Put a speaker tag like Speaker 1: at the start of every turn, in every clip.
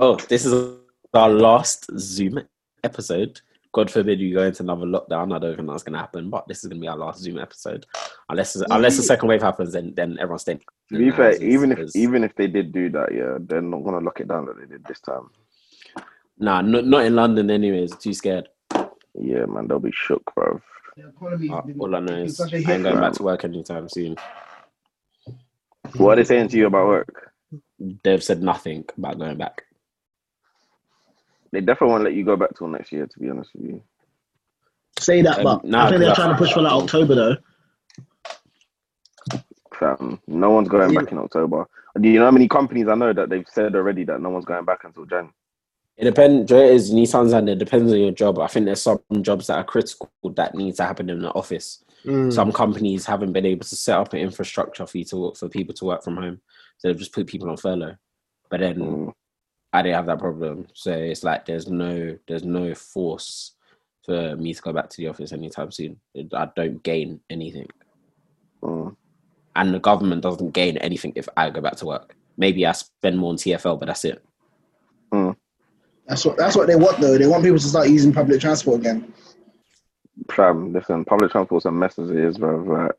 Speaker 1: Oh, this is our last Zoom episode. God forbid you go into another lockdown. I don't think that's gonna happen, but this is gonna be our last Zoom episode. Unless unless the second wave happens, then then everyone's staying.
Speaker 2: To be fair, even if even if they did do that, yeah, they're not gonna lock it down like they did this time.
Speaker 1: nah, not not in London. Anyways, too scared.
Speaker 2: Yeah, man, they'll be shook, bro.
Speaker 1: Uh, all I know is I ain't going back to work anytime soon.
Speaker 2: What are they saying to you about work?
Speaker 1: They've said nothing about going back.
Speaker 2: They definitely won't let you go back till next year. To be honest with you,
Speaker 3: Say that,
Speaker 1: Um,
Speaker 3: but
Speaker 1: nah,
Speaker 3: I think they're
Speaker 1: I-
Speaker 3: trying to push for like October though.
Speaker 2: fam, no one's going back in October. Do you know how many companies I know that they've said already that no one's going back until Jan?
Speaker 1: It depends. Joe is you need sometimes and it depends on your job. I think there's some jobs that are critical that needs to happen in the office.
Speaker 4: Mm.
Speaker 1: Some companies haven't been able to set up an infrastructure for you to work for people to work from home, so they've just put people on furlough. But then
Speaker 2: Mm.
Speaker 1: I didn't have that problem, so it's like there's no there's no force for me to go back to the office anytime soon. I don't gain anything,
Speaker 2: Mm.
Speaker 1: and the government doesn't gain anything if I go back to work. Maybe I spend more on TFL, but that's it.
Speaker 3: That's what that's what they want though. They want people to start using public transport again.
Speaker 2: Fam, listen, public transport's a mess as it is, bro. But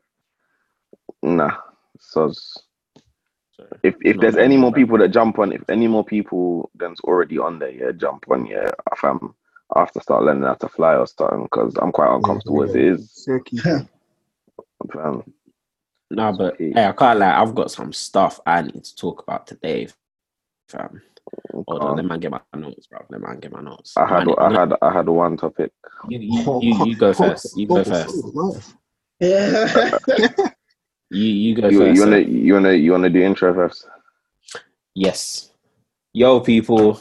Speaker 2: nah, so if if
Speaker 1: Not
Speaker 2: there's
Speaker 1: bad,
Speaker 2: any more people that jump on, if any more people than's already on there, yeah, jump on, yeah, fam. I have to start learning how to fly or something because I'm quite uncomfortable as it is,
Speaker 4: Seki.
Speaker 2: fam.
Speaker 1: No, but
Speaker 2: Okay.
Speaker 1: hey, I can't lie. I've got some stuff I need to talk about today, fam. Hold on,
Speaker 2: Um,
Speaker 1: let me get my notes, bro. Let me get my notes.
Speaker 2: I had
Speaker 1: Man,
Speaker 2: I had I had one topic.
Speaker 1: You, you, you, you go first. You go first.
Speaker 3: Yeah.
Speaker 1: You you go
Speaker 2: You,
Speaker 1: first.
Speaker 2: you wanna you wanna you wanna do intro first?
Speaker 1: Yes. Yo, people.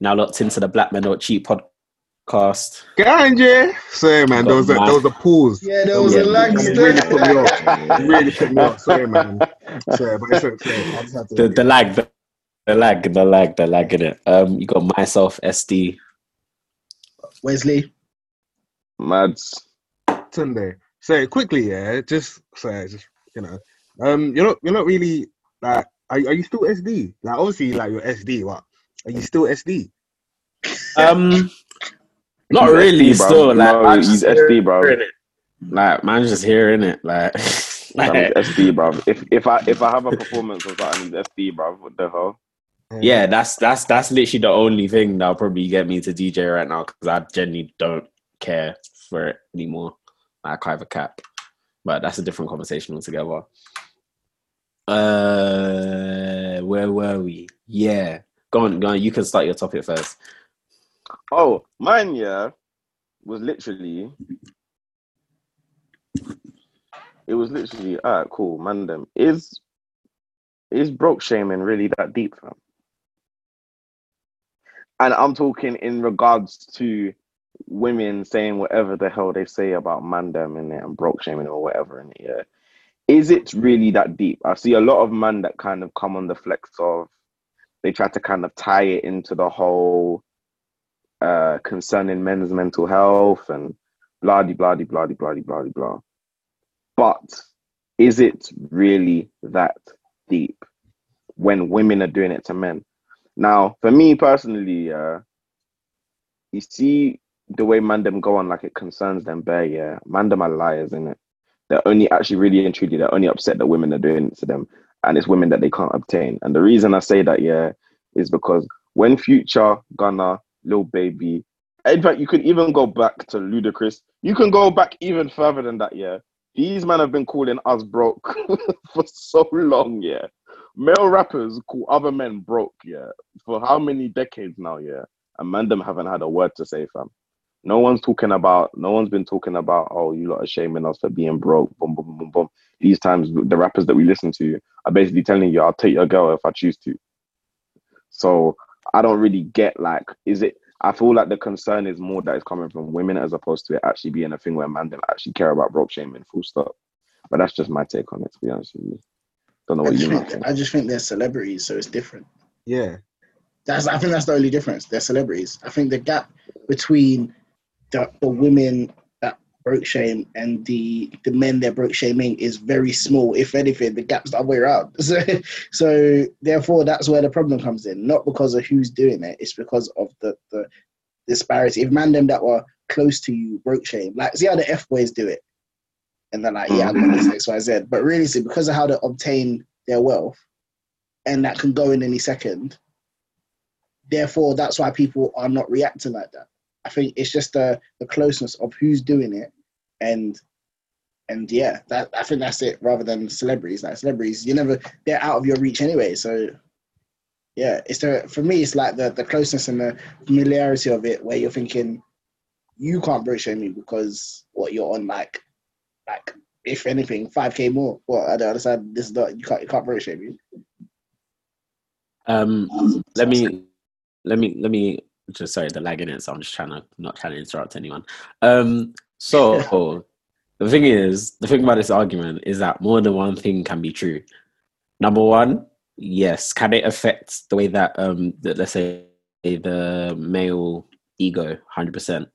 Speaker 1: Now locked into the Black Men Don't Cheat podcast.
Speaker 4: Ganja. Sorry, man. There was a, there was a pause.
Speaker 3: Yeah, there was
Speaker 1: a
Speaker 4: It
Speaker 1: lag
Speaker 4: really
Speaker 3: still.
Speaker 4: put me off. It really put me off. Sorry, man. Sorry, but it's okay. I just had to.
Speaker 1: The, the lag, the, the lag, the lag, the lag in it. Um, you got myself, SD.
Speaker 3: Wesley.
Speaker 2: Mads.
Speaker 4: Tunde. So quickly, yeah, just so just you know, um, you're not you're not really like are, are you still SD? Like obviously like you're SD, what? Are you still SD?
Speaker 1: Um, not
Speaker 2: He's
Speaker 1: really.
Speaker 2: SD, bro.
Speaker 1: still, like
Speaker 2: No,
Speaker 1: I'm
Speaker 2: he's SD, bro.
Speaker 1: Like man's just hearing it. Like, like
Speaker 2: SD, bro. If if I if I have a performance or something, he's SD, bro. What the hell?
Speaker 1: yeah, that's that's that's literally the only thing that'll probably get me to DJ right now because I genuinely don't care for it anymore. I have a cap, but that's a different conversation altogether. Uh, where were we? Yeah, go on, go on. You can start your topic first.
Speaker 2: Oh, mine, yeah, was literally. It was literally, all right, cool, man. Them is is broke shaming really that deep, fam? And I'm talking in regards to women saying whatever the hell they say about man them in it and broke shaming or whatever in it. Yeah, is it really that deep? I see a lot of men that kind of come on the flex of they try to kind of tie it into the whole uh, concerning men's mental health and blah de blah de blah blah blah blah. But is it really that deep when women are doing it to men? Now, for me personally, uh, you see the way mandem go on like it concerns them bare, yeah. Mandem are liars, in it. They're only actually really truly they're only upset that women are doing it to them, and it's women that they can't obtain. And the reason I say that, yeah, is because when Future, Gunna, Lil Baby, in fact, you could even go back to Ludacris. You can go back even further than that, yeah. These men have been calling us broke for so long, yeah. Male rappers call other men broke, yeah, for how many decades now, yeah. And man, them haven't had a word to say, fam. No one's talking about, no one's been talking about, oh, you lot are shaming us for being broke, boom, boom, boom, boom, boom. These times, the rappers that we listen to are basically telling you, I'll take your girl if I choose to. So I don't really get like, is it? I feel like the concern is more that it's coming from women as opposed to it actually being a thing where men don't actually care about broke shaming. Full stop. But that's just my take on it. To be honest with you, don't know
Speaker 3: I
Speaker 2: what
Speaker 3: just,
Speaker 2: you
Speaker 3: think,
Speaker 2: think.
Speaker 3: I just think they're celebrities, so it's different.
Speaker 4: Yeah.
Speaker 3: That's I think that's the only difference. They're celebrities. I think the gap between the, the women that broke shame and the the men they're broke shaming is very small. If anything, the gap's the other way around. So, so therefore, that's where the problem comes in. Not because of who's doing it, it's because of the the disparity. If man them that were close to you broke shame, like see how the F boys do it, and they're like, yeah, I got this mm. X Y Z. But really, see because of how they obtain their wealth, and that can go in any second. Therefore, that's why people are not reacting like that. I think it's just the the closeness of who's doing it, and and yeah, that I think that's it. Rather than celebrities, like celebrities, you never they're out of your reach anyway. So yeah, it's the for me, it's like the the closeness and the familiarity of it, where you're thinking you can't shame me because what you're on like like if anything five k more. Well, I don't understand. This is not you can't you can't shame me.
Speaker 1: Um, let me let me let me just sorry the lag in it so i'm just trying to not trying to interrupt anyone. Um so the thing is the thing about this argument is that more than one thing can be true. Number one yes can it affect the way that um that let's say the male ego 100%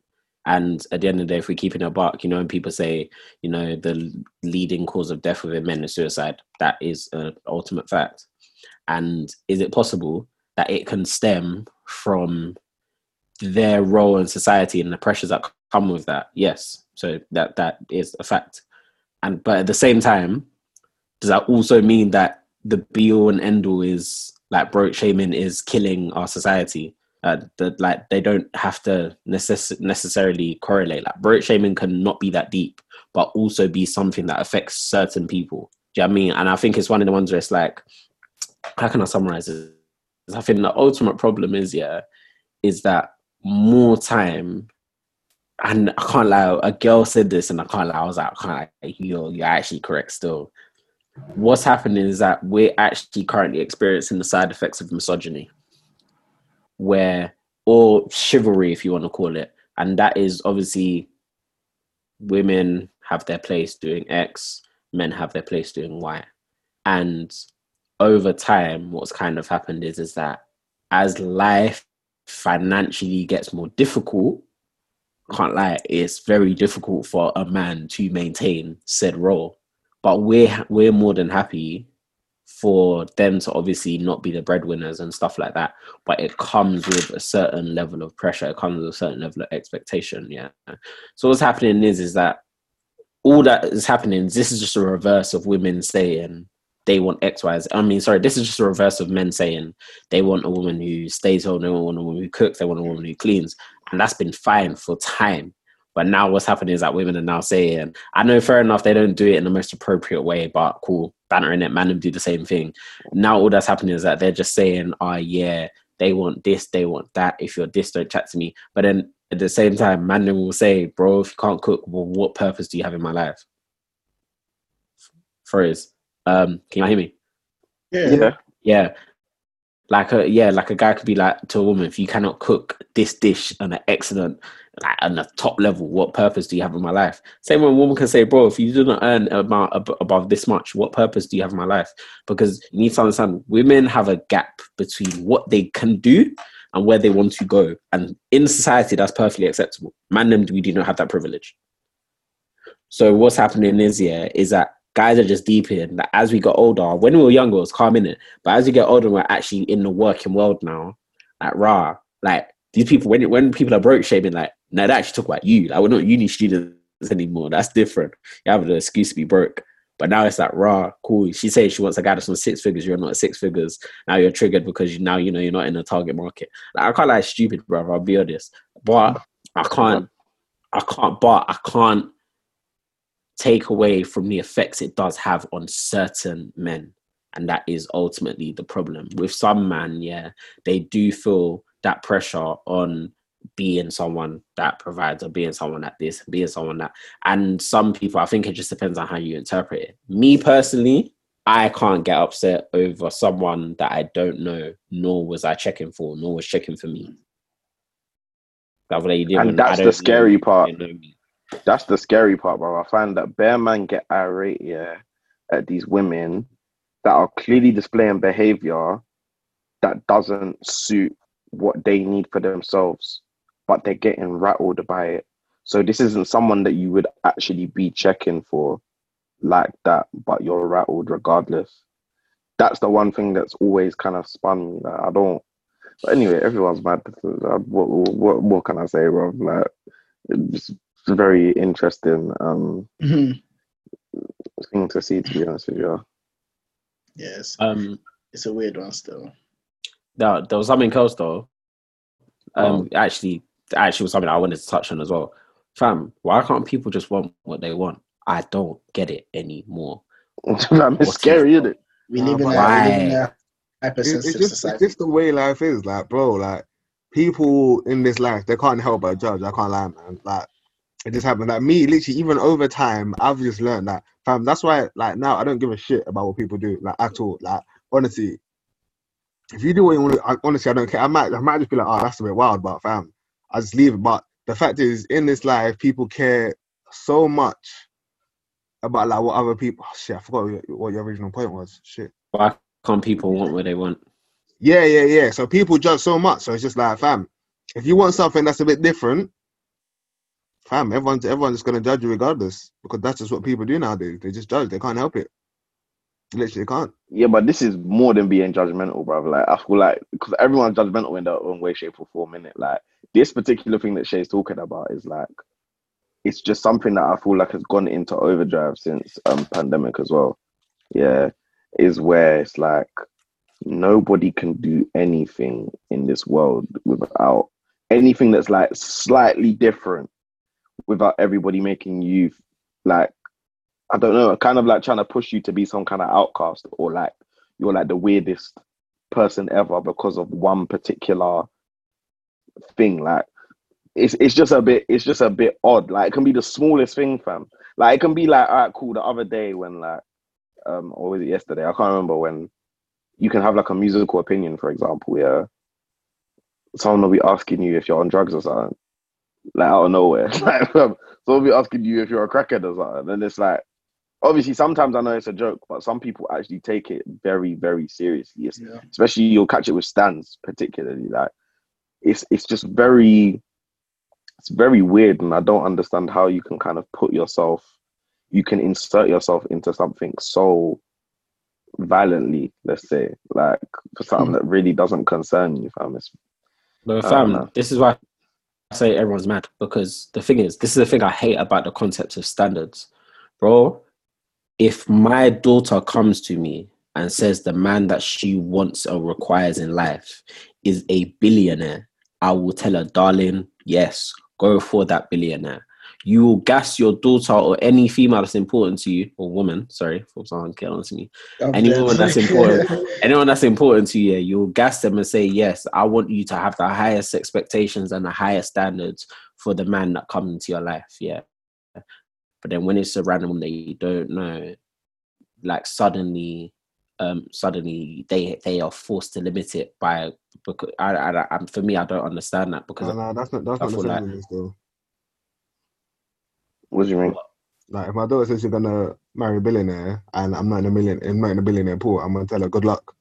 Speaker 1: and at the end of the day if we keep in a buck you know when people say you know the leading cause of death within men is suicide that is an ultimate fact. And is it possible that it can stem from their role in society and the pressures that come with that. Yes, so that that is a fact. And but at the same time, does that also mean that the be all and end all is like broke shaming is killing our society? Uh, that like they don't have to necess- necessarily correlate. Like broke shaming can not be that deep, but also be something that affects certain people. Do you know I mean? And I think it's one of the ones where it's like, how can I summarize it? I think the ultimate problem is yeah, is that more time. And I can't lie, a girl said this, and I can't lie. I was like, I can't you're, you're actually correct still. What's happening is that we're actually currently experiencing the side effects of misogyny, where, or chivalry, if you want to call it. And that is obviously women have their place doing X, men have their place doing Y. And over time, what's kind of happened is, is that as life financially gets more difficult, can't lie, it's very difficult for a man to maintain said role. But we're we're more than happy for them to obviously not be the breadwinners and stuff like that. But it comes with a certain level of pressure. It comes with a certain level of expectation. Yeah. So what's happening is is that all that is happening. This is just a reverse of women saying, they want X, Y, Z. I mean, sorry, this is just a reverse of men saying they want a woman who stays home, they want a woman who cooks, they want a woman who cleans. And that's been fine for time. But now what's happening is that women are now saying, I know fair enough, they don't do it in the most appropriate way, but cool, bantering it, man, do the same thing. Now all that's happening is that they're just saying, oh yeah, they want this, they want that. If you're this, don't chat to me. But then at the same time, man will say, bro, if you can't cook, well, what purpose do you have in my life? Phrase. Um, can you hear me?
Speaker 3: Yeah.
Speaker 2: Yeah.
Speaker 1: Yeah. Like a yeah, like a guy could be like to a woman, if you cannot cook this dish on an excellent, like on the top level, what purpose do you have in my life? Same when a woman can say, bro, if you do not earn amount above this much, what purpose do you have in my life? Because you need to understand, women have a gap between what they can do and where they want to go, and in society, that's perfectly acceptable. Man, them we do not have that privilege. So what's happening is yeah, is that guys are just deep in that as we got older, when we were younger, it was calm in it. But as we get older, we're actually in the working world now. Like rah, like these people when when people are broke shaming, like now they actually talk about you. Like we're not uni students anymore. That's different. You have the excuse to be broke. But now it's like raw, cool. She says she wants a guy that's on six figures. You're not six figures. Now you're triggered because you now you know you're not in the target market. Like I can't like stupid, bro. I'll be honest. But I can't. I can't. But I can't take away from the effects it does have on certain men. And that is ultimately the problem. With some men, yeah, they do feel that pressure on being someone that provides or being someone that this, being someone that. And some people, I think it just depends on how you interpret it. Me personally, I can't get upset over someone that I don't know, nor was I checking for, nor was checking for me. That's what they do.
Speaker 2: And that's the scary part that's the scary part, bro. I find that bear man get irate, yeah, at these women that are clearly displaying behavior that doesn't suit what they need for themselves, but they're getting rattled by it. So this isn't someone that you would actually be checking for like that, but you're rattled regardless. That's the one thing that's always kind of spun me. Like I don't. But anyway, everyone's mad. What, what, what can I say, bro? Like, very interesting um,
Speaker 3: Mhm.
Speaker 2: thing to see. To be honest with you.
Speaker 3: Yes,
Speaker 1: Um,
Speaker 3: it's a weird one still.
Speaker 1: there, there was something else though.
Speaker 2: Oh.
Speaker 1: Um, actually, actually was something I wanted to touch on as well. Fam, why can't people just want what they want? I don't get it anymore.
Speaker 2: Man, it's scary, isn't it?
Speaker 3: We live in a,
Speaker 4: but-
Speaker 3: we live in
Speaker 1: Why?
Speaker 3: a
Speaker 4: It's,
Speaker 3: hypersensitive
Speaker 4: it's just
Speaker 3: society.
Speaker 4: it's just the way life is, like, bro. Like, people in this life, they can't help but judge. I can't lie, man. Like, it just happened. Like me, literally, even over time, I've just learned that, fam. That's why, like, now I don't give a shit about what people do, like, at all. Like, honestly, if you do what you want to, honestly, I don't care. I might, I might just be like, oh, that's a bit wild, but fam, I just leave it. But the fact is, in this life, people care so much about like what other people. Oh, shit, I forgot what your, what your original point was. Shit.
Speaker 1: Why can't people want what they want?
Speaker 4: Yeah, yeah, yeah. So people judge so much. So it's just like, fam, if you want something that's a bit different, fam, everyone's everyone's gonna judge you regardless because that's just what people do nowadays. They just judge. They can't help it. Literally can't.
Speaker 2: Yeah, but this is more than being judgmental, brother. Like I feel like because everyone's judgmental in their own way, shape, or form. In it, like this particular thing that Shay's talking about is like it's just something that I feel like has gone into overdrive since um pandemic as well. Yeah, is where it's like nobody can do anything in this world without anything that's like slightly different without everybody making you like I don't know, kind of like trying to push you to be some kind of outcast or like you're like the weirdest person ever because of one particular thing. Like it's it's just a bit it's just a bit odd. Like it can be the smallest thing, fam. Like it can be like, all right, cool. The other day when like um or was it yesterday? I can't remember when you can have like a musical opinion, for example, yeah. Someone will be asking you if you're on drugs or something. Like out of nowhere. like fam, someone will be asking you if you're a crackhead or something. And it's like obviously sometimes I know it's a joke, but some people actually take it very, very seriously.
Speaker 3: Yeah.
Speaker 2: especially you'll catch it with stands, particularly. Like it's it's just very it's very weird, and I don't understand how you can kind of put yourself, you can insert yourself into something so violently. Let's say, like for something hmm. that really doesn't concern you, fam. It's,
Speaker 1: But fam, this is why I say everyone's mad because the thing is, this is the thing I hate about the concept of standards, bro. If my daughter comes to me and says the man that she wants or requires in life is a billionaire, I will tell her, darling, yes, go for that billionaire. You will gas your daughter or any female that's important to you, or woman, sorry, for someone get on to me,
Speaker 3: I'm
Speaker 1: Any woman that's important. anyone that's important to you, you'll gas them and say, Yes, I want you to have the highest expectations and the highest standards for the man that comes into your life. Yeah. But then when it's a random one that you don't know, like suddenly, um, suddenly they they are forced to limit it by because I, I, I for me I don't understand that because
Speaker 4: No, no, that's not that's
Speaker 1: I
Speaker 4: not the
Speaker 1: like-
Speaker 4: though.
Speaker 2: What do you mean?
Speaker 4: Like if my daughter says she's gonna marry a billionaire and I'm not in a million and not in a billionaire pool, I'm gonna tell her good luck.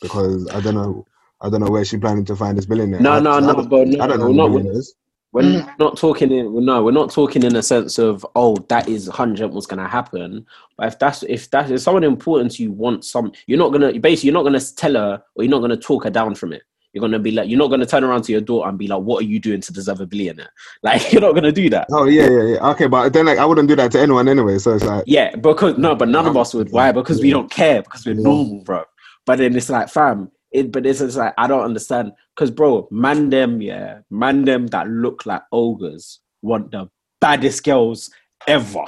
Speaker 4: Because I don't know I don't know where she's planning to find this billionaire.
Speaker 1: No,
Speaker 4: I,
Speaker 1: no,
Speaker 4: I
Speaker 1: no,
Speaker 4: don't-
Speaker 1: but no,
Speaker 4: I don't know
Speaker 1: we're
Speaker 4: who
Speaker 1: not-
Speaker 4: billionaires.
Speaker 1: We're
Speaker 3: Mm.
Speaker 1: not talking in no, we're not talking in a sense of oh that is hundred what's gonna happen. But if that's if that if someone important to you wants some, you're not gonna basically you're not gonna tell her or you're not gonna talk her down from it. You're gonna be like you're not gonna turn around to your daughter and be like, what are you doing to deserve a billionaire? Like you're not gonna do that.
Speaker 4: Oh yeah, yeah, yeah. Okay, but then like I wouldn't do that to anyone anyway. So it's like
Speaker 1: Yeah, because no, but none of us would. Why? Because we don't care. Because we're
Speaker 4: Yeah.
Speaker 1: normal, bro. But then it's like, fam. It, but it's, it's like I don't understand. Because, bro, man, them, yeah, man, them that look like ogres want the baddest girls ever,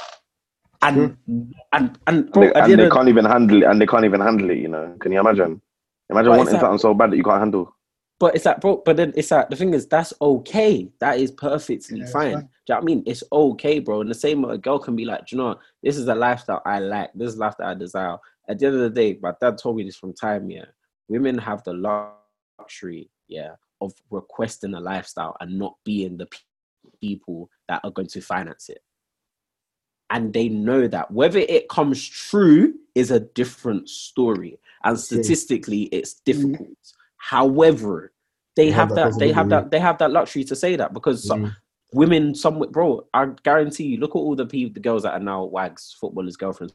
Speaker 1: and hmm. and and bro,
Speaker 2: They, and they can't even handle it, and they can't even handle it. You know? Can you imagine? Imagine
Speaker 1: But
Speaker 2: wanting something so bad that you can't handle.
Speaker 1: But it's like, bro, but then it's like, the thing is, that's okay. That is perfectly
Speaker 3: Yeah,
Speaker 1: fine.
Speaker 3: fine.
Speaker 1: Do you know what I mean? It's okay, bro. And the same, a girl can be like, "Do you know, what? this is a lifestyle I like. This is I desire. At the end of the day, my dad told me this from time, yeah. Women have the luxury, yeah, of requesting a lifestyle and not being the people that are going to finance it. And they know that whether it comes true is a different story. And statistically, it's difficult. However, they
Speaker 4: They have
Speaker 1: have
Speaker 4: that
Speaker 1: that, they have that they have that luxury to say that because
Speaker 4: mm,
Speaker 1: women, some bro, I guarantee you. Look at all the people, the girls that are now wags, footballers, girlfriends,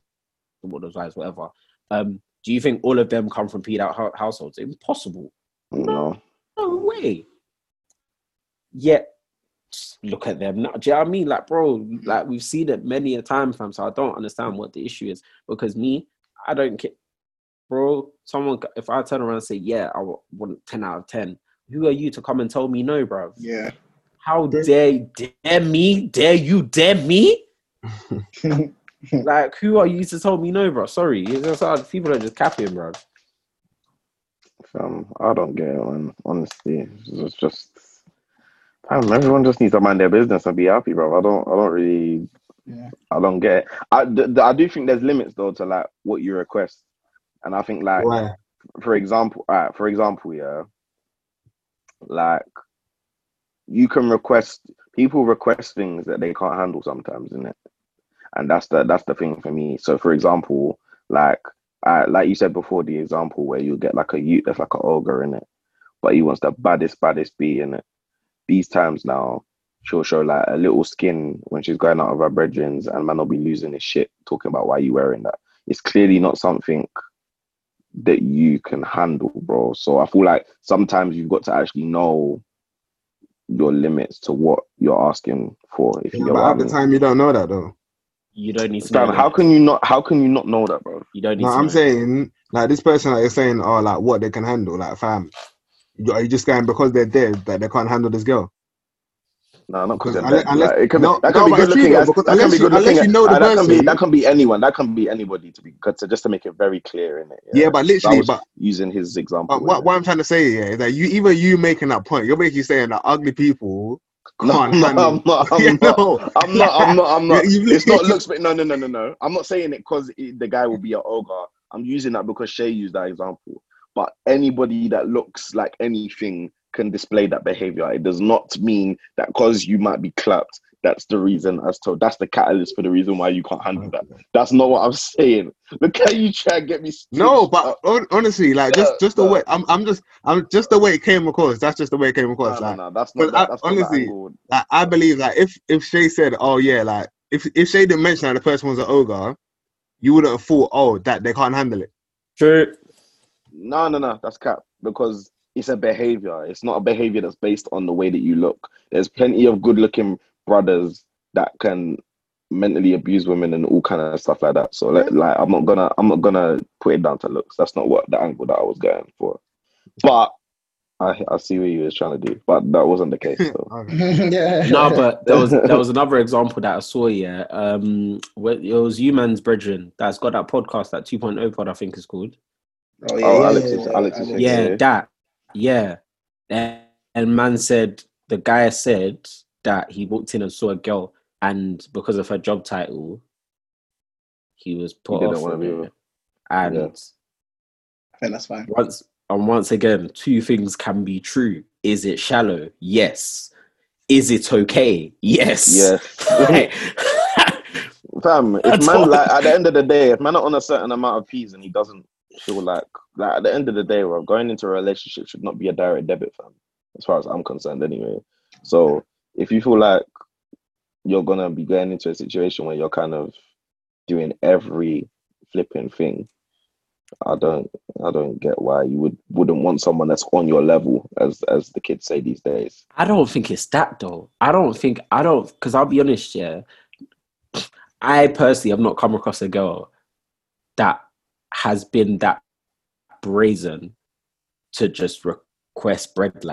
Speaker 1: footballers, wives, whatever. Um, do you think all of them come from peed out hou- households? Impossible.
Speaker 2: No.
Speaker 1: No way. Yet, look at them now. Do you know what I mean? Like, bro, like we've seen it many a time, fam. So I don't understand what the issue is. Because me, I don't care, bro. Someone, if I turn around and say, "Yeah, I want ten out of 10, who are you to come and tell me no, bro?
Speaker 3: Yeah.
Speaker 1: How dare, dare me? Dare you? Dare me? Like, who are you to tell me no, bro? Sorry, it's just, uh, people are just capping, bro.
Speaker 2: Um, I don't get it, man. Honestly, it's just, fam, everyone just needs to mind their business and be happy, bro. I don't, I don't really,
Speaker 3: Yeah.
Speaker 2: I don't get it. I, th- th- I do think there's limits though to like what you request, and I think like,
Speaker 4: Why?
Speaker 2: for example, alright, for example, yeah, like you can request people request things that they can't handle sometimes, isn't it? And that's the that's the thing for me. So, for example, like uh, like you said before, the example where you get like a youth that's like an ogre in it, but he wants the baddest baddest bee in it. These times now, she'll show like a little skin when she's going out of her brethrens, and man will be losing his shit talking about why you wearing that. It's clearly not something that you can handle, bro. So I feel like sometimes you've got to actually know your limits to what you're asking for. If you
Speaker 4: Yeah,
Speaker 2: get
Speaker 4: but
Speaker 2: what I
Speaker 4: at the time, you don't know that though.
Speaker 1: You don't need to know.
Speaker 2: Fam, how
Speaker 1: that.
Speaker 2: can you not? How can you not know that, bro?
Speaker 1: You don't need
Speaker 4: No,
Speaker 1: to
Speaker 4: I'm
Speaker 1: know.
Speaker 4: saying like this person that you're saying, oh, like what they can handle, like fam. You- Are you just going because they're dead that they can't handle this girl?
Speaker 2: No, not because
Speaker 4: Because unless-
Speaker 2: like, it can
Speaker 4: no,
Speaker 2: be, that
Speaker 4: no,
Speaker 2: can be good looking. As, that can be good
Speaker 4: unless
Speaker 2: looking.
Speaker 4: you know the
Speaker 2: uh, that can be that can be anyone. That can be anybody to be good. To just to make it very clear in it.
Speaker 4: Yeah, but literally, but
Speaker 2: using his example.
Speaker 4: What, what I'm trying to say yeah, is that you either you making that point, you're basically saying that ugly people
Speaker 2: No,
Speaker 4: can't
Speaker 2: no. I'm not. I'm
Speaker 4: Yeah,
Speaker 2: not.
Speaker 4: no.
Speaker 2: I'm not. I'm not. I'm not. It's not looks, but no, no, no, no, no. I'm not saying it because the guy will be an ogre. I'm using that because Shay used that example. But anybody that looks like anything can display that behavior. It does not mean that because you might be clapped, that's the reason as to that's the catalyst for the reason why you can't handle that. That's not what I'm saying. Look how you try and get me.
Speaker 4: No, but
Speaker 2: uh,
Speaker 4: up. honestly, like just just the way I'm I'm just I'm just the way it came across. That's just the way it came across.
Speaker 2: no,
Speaker 4: like,
Speaker 2: no, that's not. That,
Speaker 4: I-
Speaker 2: that's not
Speaker 4: honestly,
Speaker 2: angle.
Speaker 4: like I believe like if if Shay said, oh yeah, like if if Shay didn't mention that the person was an ogre, you wouldn't have thought, oh that they can't handle it.
Speaker 1: True.
Speaker 2: No, no, no, that's cap because it's a behavior. It's not a behavior that's based on the way that you look. There's plenty of good-looking brothers that can mentally abuse women and all kind of stuff like that. So, like, like I'm not gonna, I'm not gonna put it down to looks. That's not what the angle that I was going for. But I, I see what you was trying to do, but that wasn't the case. So.
Speaker 3: Yeah.
Speaker 1: No, but there was there was another example that I saw. Yeah, um, it was you man's brethren that's got that podcast, that 2.0 pod, I think is called.
Speaker 3: Oh, yeah,
Speaker 2: Oh,
Speaker 3: yeah,
Speaker 2: Alex
Speaker 3: yeah,
Speaker 2: is-
Speaker 3: yeah,
Speaker 2: Alex is
Speaker 3: Alex.
Speaker 1: Yeah,
Speaker 2: Okay.
Speaker 1: that. Yeah, and, and man said the guy said that he walked in and saw a girl, and because of her job title, he was put
Speaker 2: didn't
Speaker 1: off
Speaker 2: wanna
Speaker 1: with
Speaker 2: be
Speaker 1: it. And
Speaker 2: Yeah.
Speaker 3: I think that's fine.
Speaker 1: once and once again, two things can be true. Is it shallow? Yes. Is it okay? Yes.
Speaker 2: Yes. Fam, if man like at the end of the day, if man not on a certain amount of peas and he doesn't feel like like at the end of the day, bro, going into a relationship should not be a direct debit, fam. As far as I'm concerned, anyway. So if you feel like you're gonna be going into a situation where you're kind of doing every flipping thing, I don't I don't get why you would wouldn't want someone that's on your level, as as the kids say these days.
Speaker 1: I don't think it's that though. I don't think I don't because I'll be honest, yeah. I personally have not come across a girl that has been that brazen to just request bread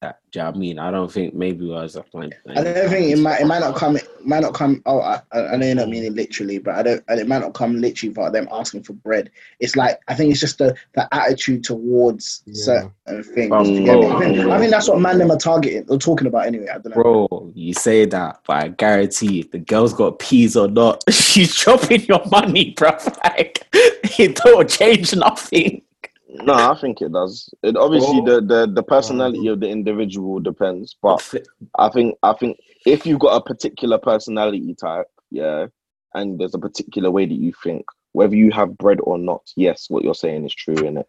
Speaker 1: that. Do you know what I mean? I don't think maybe I was a point.
Speaker 3: I don't think it might. It might not come. It might not come. Oh, I, I I know you're not meaning literally, but I don't. It might not come literally for them asking for bread. It's like I think it's just the the attitude towards
Speaker 4: Yeah.
Speaker 3: certain things.
Speaker 1: Um,
Speaker 3: you get me? I,
Speaker 1: bro.
Speaker 3: think, I think that's what man them are targeting or talking about anyway. I don't know.
Speaker 1: Bro, you say that, but I guarantee if the girl's got peas or not, she's dropping your money, bro. Like it don't change nothing.
Speaker 2: No, I think it does. It obviously
Speaker 4: Oh.
Speaker 2: the, the the uh, personality of the individual depends, but I think I think if you've got a particular personality type, yeah, and there's a particular way that you think, whether you have bread or not, yes, what you're saying is true, in it,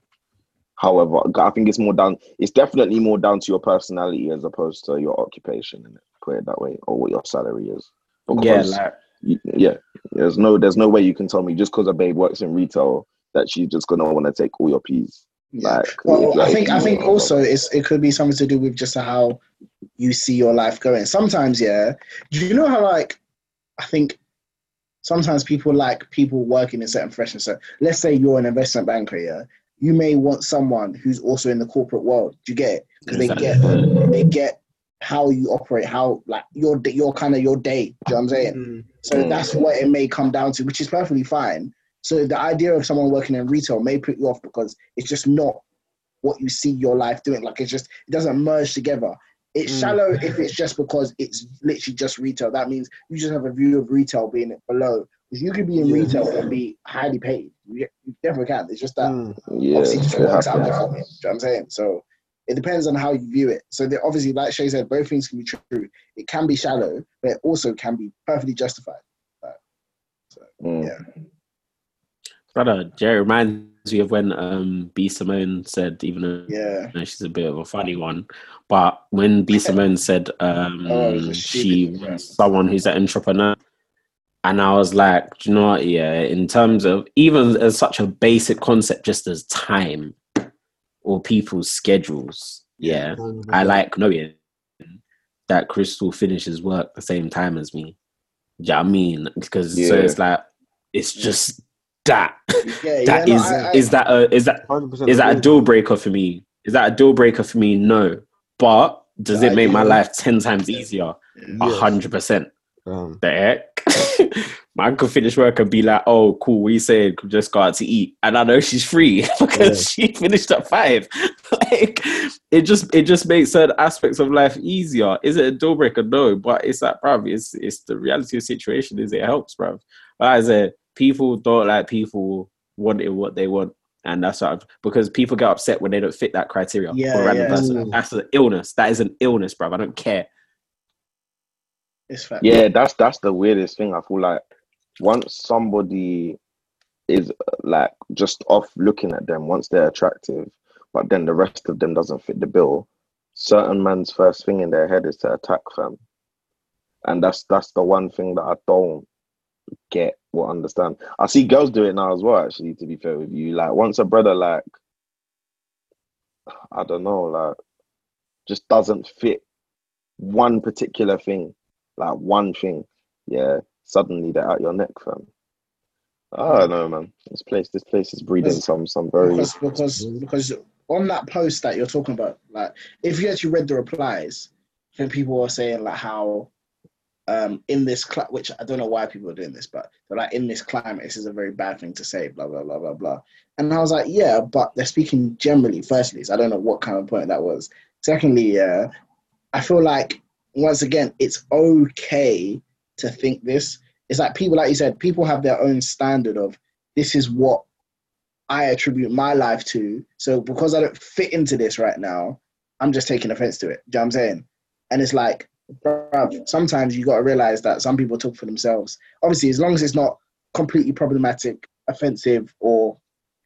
Speaker 2: However, I think it's more down. It's definitely more down to your personality as opposed to your occupation. And put it that way, or what your salary is.
Speaker 1: Yeah, like
Speaker 2: yeah, there's no there's no way you can tell me just because a babe works in retail that she's just gonna want to take all your peas.
Speaker 3: Yeah.
Speaker 2: Like,
Speaker 3: Well,
Speaker 2: like,
Speaker 3: I think I think also it's it could be something to do with just how you see your life going. Sometimes, yeah. Do you know how like I think sometimes people like people working in certain professions. So let's say you're an investment banker, yeah. You may want someone who's also in the corporate world. Do you get it? Because they get they get how you operate, how like your your kind of your day. Do you know what I'm saying?
Speaker 4: Mm.
Speaker 3: So
Speaker 2: Mm.
Speaker 3: that's what it may come down to, which is perfectly fine. So the idea of someone working in retail may put you off because it's just not what you see your life doing. Like it's just it doesn't merge together. It's
Speaker 4: Mm.
Speaker 3: shallow if it's just because it's literally just retail. That means you just have a view of retail being below. Because you could be in
Speaker 4: Yeah.
Speaker 3: retail and be highly paid. You, definitely can. It's just that
Speaker 4: Mm.
Speaker 2: yeah,
Speaker 3: obviously it just works out differently. Do you know what I'm saying? So it depends on how you view it. So obviously, like Shay said, both things can be true. It can be shallow, but it also can be perfectly justified.
Speaker 2: Mm.
Speaker 3: Yeah.
Speaker 1: Brother, Jerry reminds me of when um B Simone said, even though
Speaker 3: Yeah.
Speaker 1: you know, she's a bit of a funny one, but when B Simone said um
Speaker 3: Oh,
Speaker 1: she was someone who's an entrepreneur, and I was like, do you know what? Yeah, in terms of even as such a basic concept, just as time or people's schedules, yeah, I like knowing that Crystal finishes work the same time as me. Do you know I mean? Because so it's like it's just that.
Speaker 3: Yeah,
Speaker 1: That
Speaker 3: yeah,
Speaker 1: is
Speaker 3: no, I- I-
Speaker 1: is that a is that is that a deal breaker for me? Is that a deal breaker for me? No. But does it make my life ten times easier? A hundred percent.
Speaker 4: Um,
Speaker 1: The heck? Man could finish work and be like, "Oh, cool. We said just go out to eat," and I know she's free because she finished at five. like, it just it just makes certain aspects of life easier. Is it a deal breaker? No, but it's like, bruv, it's it's the reality of the situation. Is it helps, bruv. Like I said, people don't like people wanting what they want. And that's what I've, because people get upset when they don't fit that criteria.
Speaker 3: Yeah,
Speaker 1: for a random
Speaker 3: yeah.
Speaker 1: person.
Speaker 4: Mm.
Speaker 1: That's an illness. That is an illness, bruv. I don't care.
Speaker 3: It's fact.
Speaker 2: Yeah, that's that's the weirdest thing. I feel like once somebody is uh, like just off looking at them, once they're attractive, but then the rest of them doesn't fit the bill, certain man's first thing in their head is to attack them. And that's that's the one thing that I don't get or understand. I see girls do it now as well, actually, to be fair with you. Like once a brother like I don't know, like just doesn't fit one particular thing, like one thing, yeah, suddenly they're at your neck, fam. I don't know, man. This place, this place is breeding
Speaker 3: Because-
Speaker 2: some some very
Speaker 3: because because because on that post that you're talking about, like if you actually read the replies, then people are saying like how um in this cli- which I don't know why people are doing this, but they're like in this climate, this is a very bad thing to say, blah blah blah blah blah. And I was like, yeah, but they're speaking generally. Firstly, so I don't know what kind of point that was. Secondly, yeah, I feel like once again, it's okay to think this. It's like people, like you said, people have their own standard of this is what I attribute my life to. So because I don't fit into this right now, I'm just taking offense to it. Do you know what I'm saying? And it's like, bruv, sometimes you got to realize that some people talk for themselves. Obviously, as long as it's not completely problematic, offensive, or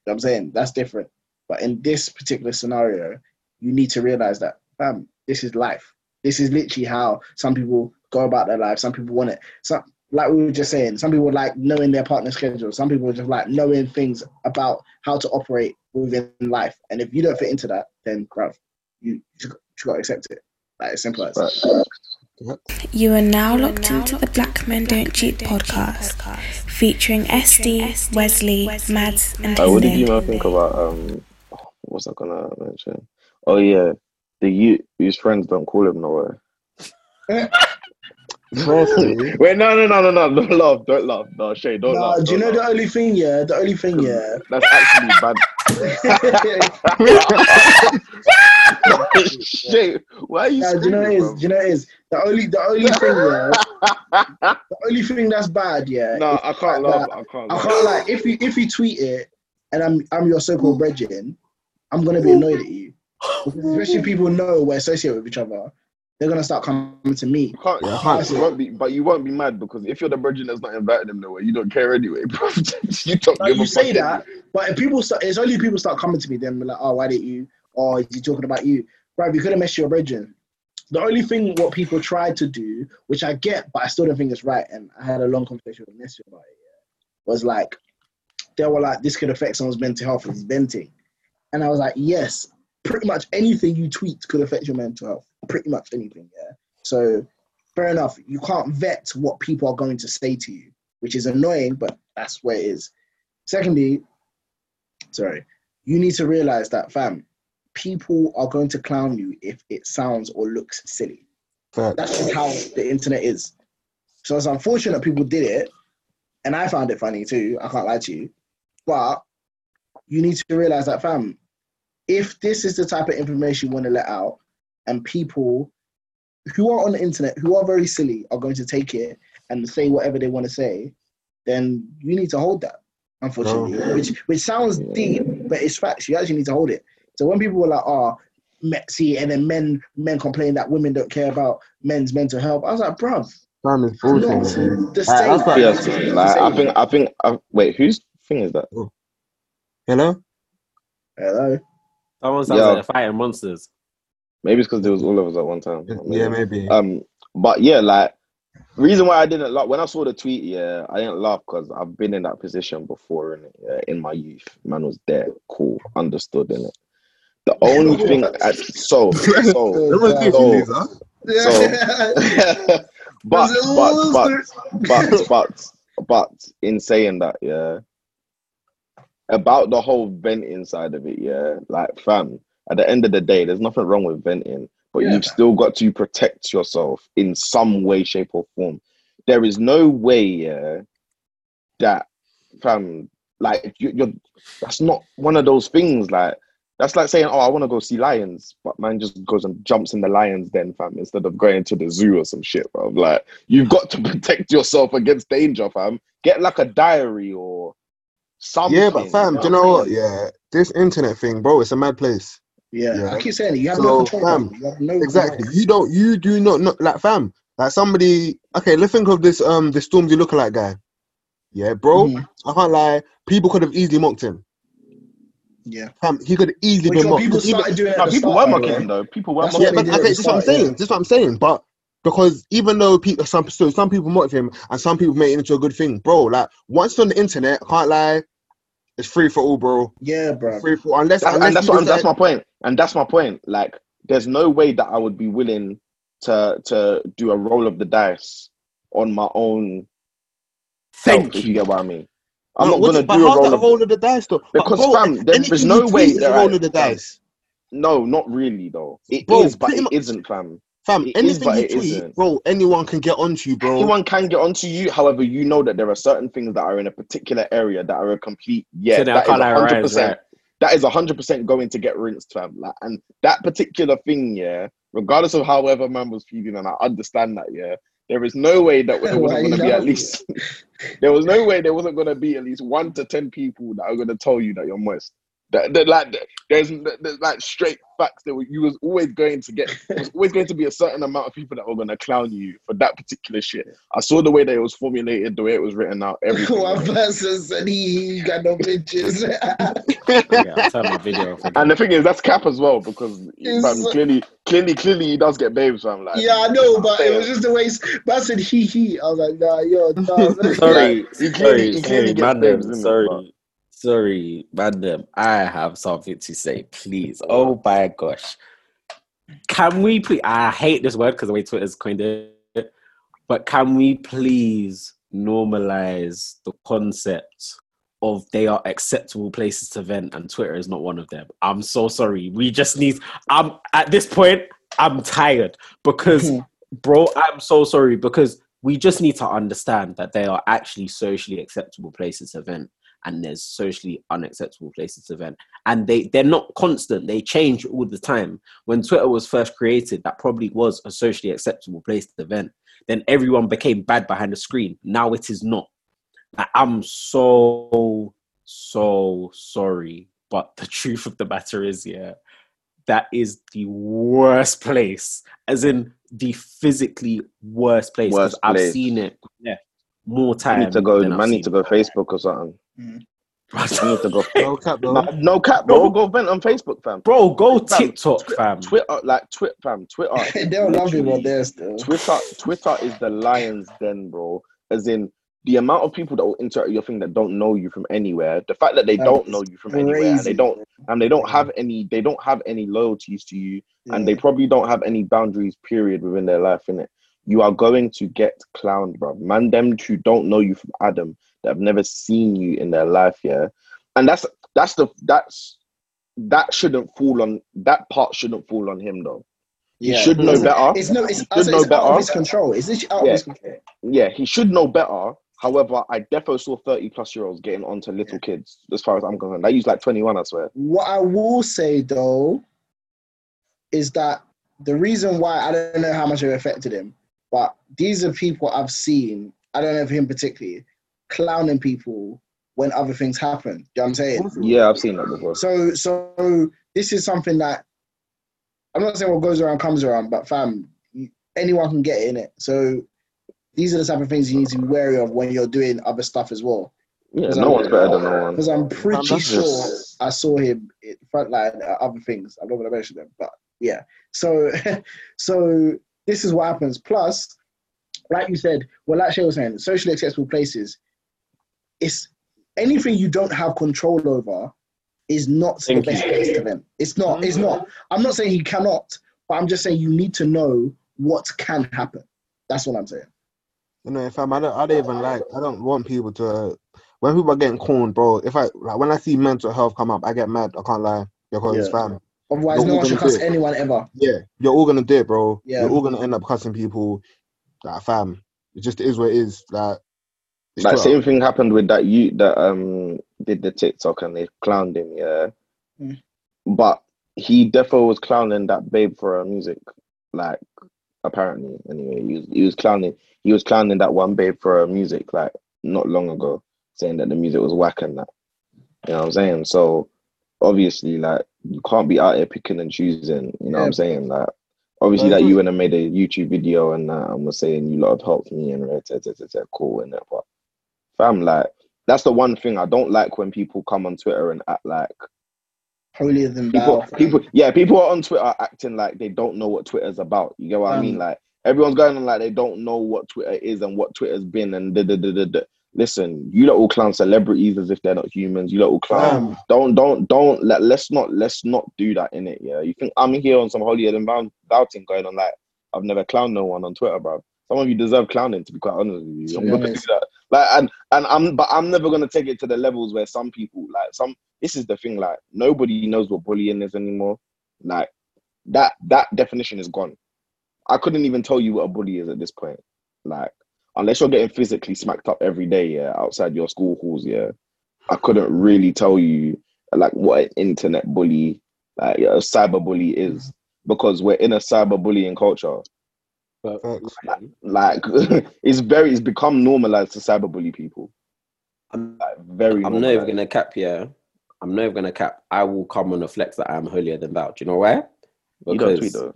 Speaker 3: you know I'm saying, that's different. But in this particular scenario, you need to realize that, fam, this is life. This is literally how some people go about their life. Some people want it. Some, like we were just saying, some people like knowing their partner's schedule. Some people just like knowing things about how to operate within life. And if you don't fit into that, then bruv, you you got to accept it. Like simple as that.
Speaker 5: You are now locked into the Black Men Don't Cheat podcast, featuring SD, Wesley, Mads, and
Speaker 2: Uh, what did you
Speaker 5: Tunde.
Speaker 2: think about um? What was I gonna mention? Oh yeah, the youth whose friends don't call him nowhere.
Speaker 4: Firstly,
Speaker 2: Wait, no, no, no, no, no, don't laugh, don't laugh, no, Shay, don't
Speaker 3: No,
Speaker 2: laugh.
Speaker 3: do you know
Speaker 2: don't
Speaker 3: the only thing? Yeah, the only thing. Yeah.
Speaker 2: That's actually bad. Shay, why are you?
Speaker 3: No, do you know what is? Do you know it is? The only, the only thing, yeah, the only thing that's bad, yeah.
Speaker 2: No, I can't laugh. I can't.
Speaker 3: I can't like if you if you tweet it and I'm I'm your so-called brethren, I'm gonna be annoyed at you. Especially people know we're associated with each other. They're gonna start coming to me.
Speaker 2: You can't,
Speaker 4: Yeah,
Speaker 2: you can't-
Speaker 4: can't
Speaker 2: you won't be, but you won't be mad because if you're the virgin that's not inviting them nowhere, you don't care anyway, bro. you don't
Speaker 3: Like,
Speaker 2: give
Speaker 3: you
Speaker 2: a
Speaker 3: say
Speaker 2: fuck
Speaker 3: that, but if people start, it's only people start coming to me then be like, oh, why didn't you? Oh, or is he talking about you? Bro, you could have messed your brethren. The only thing what people tried to do, which I get, but I still don't think it's right, and I had a long conversation with Nessie about it, yeah, was like, they were like, this could affect someone's mental health, it's venting. And I was like, yes, pretty much anything you tweet could affect your mental health. Pretty much anything, yeah. So fair enough. You can't vet what people are going to say to you, which is annoying, but that's where it is. Secondly, sorry, you need to realize that, fam, people are going to clown you if it sounds or looks silly. That's just how the internet is. So it's unfortunate people did it, and I found it funny too. I can't lie to you, but you need to realize that, fam, if this is the type of information you want to let out, and people who are on the internet who are very silly are going to take it and say whatever they want to say, then you need to hold that. Unfortunately, oh, which which sounds deep, but it's facts. You actually need to hold it. So when people were like, ah, "Oh, me- see," and then men men complain that women don't care about men's mental health, I was like, "Bruv,
Speaker 4: Fam is
Speaker 3: not
Speaker 4: bullshit. man.
Speaker 3: the
Speaker 4: Alright,
Speaker 3: same."
Speaker 4: that's what-
Speaker 2: like,
Speaker 3: the
Speaker 2: I think, I think, I, wait, whose thing is that? Oh.
Speaker 4: Hello?
Speaker 3: Hello.
Speaker 1: Someone sounds
Speaker 2: Yeah.
Speaker 1: like they're fighting monsters.
Speaker 2: Maybe it's because there was all of us at one time.
Speaker 4: Yeah, maybe.
Speaker 2: Um, but yeah, like reason why I didn't laugh when I saw the tweet, yeah, I didn't laugh because I've been in that position before in yeah, in my youth. Man was there, cool, understood in it. The only thing, I, so so,
Speaker 4: Remember this,
Speaker 2: so,
Speaker 4: Lisa?
Speaker 2: but but but but but but in saying that, yeah, about the whole venting side of it, yeah, like fam, at the end of the day, there's nothing wrong with venting, but
Speaker 3: Yeah.
Speaker 2: you've still got to protect yourself in some way, shape, or form. There is no way, yeah, that fam, like you, you're that's not one of those things, like. That's like saying, "Oh, I want to go see lions," but man just goes and jumps in the lions den, fam, instead of going to the zoo or some shit, bro. Like, you've got to protect yourself against danger, fam. Get like a diary or something.
Speaker 4: Yeah, but fam, do you know what? Yeah, this internet thing, bro, it's a mad place.
Speaker 3: Yeah,
Speaker 4: Yeah.
Speaker 3: I keep saying it. You have
Speaker 4: So,
Speaker 3: no control.
Speaker 4: fam.
Speaker 3: You have no
Speaker 4: Exactly.
Speaker 3: control.
Speaker 4: You don't. You do not know. Like, fam. Like somebody. Okay, let's think of this. Um, the Stormzy lookalike guy. Yeah, bro.
Speaker 3: Mhm.
Speaker 4: I can't lie. People could have easily mocked him.
Speaker 3: Yeah.
Speaker 4: Fam, he could have easily
Speaker 3: Which
Speaker 4: been
Speaker 3: one
Speaker 4: mocked.
Speaker 3: people
Speaker 4: 'Cause even-
Speaker 3: doing at
Speaker 2: No, people
Speaker 3: start,
Speaker 2: were
Speaker 3: by
Speaker 2: mocking
Speaker 3: way.
Speaker 2: him though. People were
Speaker 3: That's
Speaker 2: mocking
Speaker 4: yeah, but
Speaker 3: they did at
Speaker 4: okay, this is what I'm saying.
Speaker 3: yeah.
Speaker 4: This is what I'm saying. But because even though people, some so some people mocked him and some people made it into a good thing, bro. Like once on the internet, I can't lie, it's free for all, bro.
Speaker 3: Yeah, bro.
Speaker 4: Free for unless
Speaker 2: That-
Speaker 4: unless
Speaker 2: and that's what I'm, that's my point. And that's my point. Like, there's no way that I would be willing to to do a roll of the dice on my own. self,
Speaker 1: Thank
Speaker 2: if you
Speaker 1: you.
Speaker 2: get what I mean. I'm
Speaker 4: No,
Speaker 2: not gonna
Speaker 4: it-
Speaker 2: do a
Speaker 4: how's
Speaker 2: roll
Speaker 4: that a
Speaker 2: of
Speaker 4: roll of the dice though?
Speaker 2: Because,
Speaker 4: bro,
Speaker 2: fam, there- there's no way
Speaker 4: tweet is a
Speaker 2: that
Speaker 4: roll
Speaker 2: I-
Speaker 4: of the dice.
Speaker 2: no, not really though. It is,
Speaker 4: Bro,
Speaker 2: but
Speaker 4: pretty
Speaker 2: it
Speaker 4: much-
Speaker 2: isn't, fam.
Speaker 4: Fam,
Speaker 2: It is,
Speaker 4: anything
Speaker 2: but
Speaker 4: you tweet, bro, anyone can get onto you, bro.
Speaker 2: Anyone can get onto you. However, you know that there are certain things that are in a particular area that are a complete yeah.
Speaker 1: So
Speaker 2: that is
Speaker 1: can't lie, right,
Speaker 2: hundred percent. That is hundred percent going to get rinsed, fam. Like, and that particular thing, yeah. Regardless of however man was feeling, and I understand that, yeah. There is no way that there wasn't going to be at least. there was no way there wasn't going to be at least one to ten people that are going to tell you that you're moist. That, that like there's, there's like straight facts that you was always going to get. There was always going to be a certain amount of people that were going to clown you for that particular shit. I saw the way that it was formulated, the way it was written out, everything.
Speaker 3: One person said he, he got no bitches.
Speaker 1: Yeah, I'll turn my video.
Speaker 2: And the thing is, that's cap as well because
Speaker 3: It's-
Speaker 2: fam, clearly, clearly, clearly, he does get babes, fam. Like,
Speaker 3: yeah, I know, but it was just the way. Man said he he. I was like, nah, yo, nah.
Speaker 1: sorry,
Speaker 2: Like, he clearly-
Speaker 1: sorry,
Speaker 2: he clearly
Speaker 1: sorry,
Speaker 2: gets
Speaker 1: madam,
Speaker 2: babes, innit,
Speaker 1: sorry,
Speaker 2: but-
Speaker 1: sorry, madam. I have something to say, please. Oh my gosh, can we please? I hate this word because the way Twitter's coined it, but can we please normalize the concept of they are acceptable places to vent, and Twitter is not one of them? I'm so sorry. We just need. I'm at this point. I'm tired because bro, I'm so sorry because we just need to understand that they are actually socially acceptable places to vent and there's socially unacceptable places to vent and they they're not constant they change all the time when twitter was first created that probably was a socially acceptable place to vent then everyone became bad behind the screen now it is not Like, i'm so so sorry but the truth of the matter is yeah that is the worst place as in the physically worst place.
Speaker 2: Worst
Speaker 1: I've
Speaker 2: place.
Speaker 1: seen it yeah, more
Speaker 2: I need to go.
Speaker 1: I've
Speaker 2: need to go Facebook or something. I need to go.
Speaker 4: No cap, bro.
Speaker 2: no, no cap, bro. Go vent on Facebook, fam.
Speaker 1: Bro, go
Speaker 2: Fam,
Speaker 1: TikTok,
Speaker 2: Twi-
Speaker 1: fam.
Speaker 2: Twitter, like Twitter, fam. Twitter.
Speaker 3: They'll love you on there still.
Speaker 2: Twitter, Twitter is the lion's den, bro. As in the amount of people that will interact with your thing that don't know you from anywhere. The fact that they
Speaker 3: That
Speaker 2: don't know you from anywhere, and they don't, and they don't have any, they don't have any loyalties to you, and they probably don't have any boundaries. Period within their life, in it. You are going to get clowned, bro. Man, them who don't know you from Adam, that have never seen you in their life, yeah. And that's that's the that's that shouldn't fall on that part shouldn't fall on him though. He
Speaker 3: Yeah.
Speaker 2: should know
Speaker 3: It's-
Speaker 2: better.
Speaker 3: It's no, it's,
Speaker 2: He should know
Speaker 3: it's out
Speaker 2: better.
Speaker 3: of his control. It's literally out
Speaker 2: Yeah.
Speaker 3: of his control.
Speaker 2: yeah, he should know better. However, I definitely saw 30 plus year olds getting onto little kids, as far as I'm concerned. I use like 21, I swear.
Speaker 3: What I will say though is that the reason why I don't know how much it affected him, but these are people I've seen. I don't know him particularly clowning people when other things happen. Do you know what I'm saying?
Speaker 2: Yeah, I've seen that before.
Speaker 3: So, so this is something that I'm not saying what goes around comes around, but fam, anyone can get in it. So these are the type of things you need to be wary of when you're doing other stuff as well.
Speaker 2: Yeah,
Speaker 3: Because
Speaker 2: no
Speaker 3: I'm-
Speaker 2: one's better than no one.
Speaker 3: Because I'm pretty
Speaker 4: that's
Speaker 3: sure
Speaker 2: just-
Speaker 3: I saw him in frontline at other things. I'm not going to mention them, but yeah. So, so this is what happens. Plus, like you said, well, like Shay was saying, socially acceptable places. It's anything you don't have control over is not
Speaker 1: Thank
Speaker 3: the best place to them. It's not. Mm-hmm. It's not. I'm not saying he cannot, but I'm just saying you need to know what can happen. That's what I'm saying.
Speaker 4: You know, fam, I don't, I don't even like. I don't want people to. When people are getting corned, bro. If I like when I see mental health come up, I get mad. I can't lie because,
Speaker 3: Yeah.
Speaker 4: fam,
Speaker 3: Otherwise,
Speaker 4: You're
Speaker 3: no
Speaker 4: all
Speaker 3: one should
Speaker 4: gonna do
Speaker 3: cuss anyone ever.
Speaker 4: yeah, you're all gonna do it, bro.
Speaker 3: Yeah.
Speaker 4: You're all gonna end up cussing people. Like, fam, it just is what it is. Like, it's
Speaker 2: Like
Speaker 4: Twitter.
Speaker 2: same thing happened with that you that um did the TikTok and they clowned him, yeah.
Speaker 3: Mm.
Speaker 2: But he defo was clowning that babe for her music, like apparently. Anyway, he was he was clowning he was clowning that one babe for her music like not long ago, saying that the music was whack and that. You know what I'm saying? So obviously, like you can't be out here picking and choosing. You know what I'm saying? Like obviously, that
Speaker 4: it's
Speaker 2: you and made a YouTube video and uh, was saying you lot have helped me and tah, cool and that. But fam, like that's the one thing I don't like when people come on Twitter and act like
Speaker 3: Holier than
Speaker 2: people
Speaker 3: thou.
Speaker 2: people yeah people are on Twitter acting like they don't know what Twitter's about. You get what I mean?
Speaker 3: Um,
Speaker 2: Like everyone's going on like they don't know what Twitter is and what Twitter's been and da da da da. da. Listen, you lot all clown celebrities as if they're not humans. You lot all clown.
Speaker 4: Fam,
Speaker 2: Don't don't don't let let's not let's not do that in it. Yeah, you think I'm here on some holier than thou thing going on like I've never clowned no one on Twitter, bro. Some of you deserve clowning, to be quite honest with you. I'm gonna do that. Like and and I'm but I'm never gonna take it to the levels where some people like some this is the thing, like nobody knows what bullying is anymore. Like that that definition is gone. I couldn't even tell you what a bully is at this point. Like, unless you're getting physically smacked up every day, yeah, outside your school halls, yeah. I couldn't really tell you like what an internet bully, like a cyber bully is. Because we're in a cyber bullying culture.
Speaker 1: But
Speaker 4: Facts.
Speaker 2: Like it's very it's become normalized to cyberbully people.
Speaker 1: I'm,
Speaker 2: Like very
Speaker 1: I'm not even gonna cap. Yeah, I'm not even gonna cap. I will come on the flex that I'm holier than thou. Do you know why?
Speaker 2: You don't tweet though.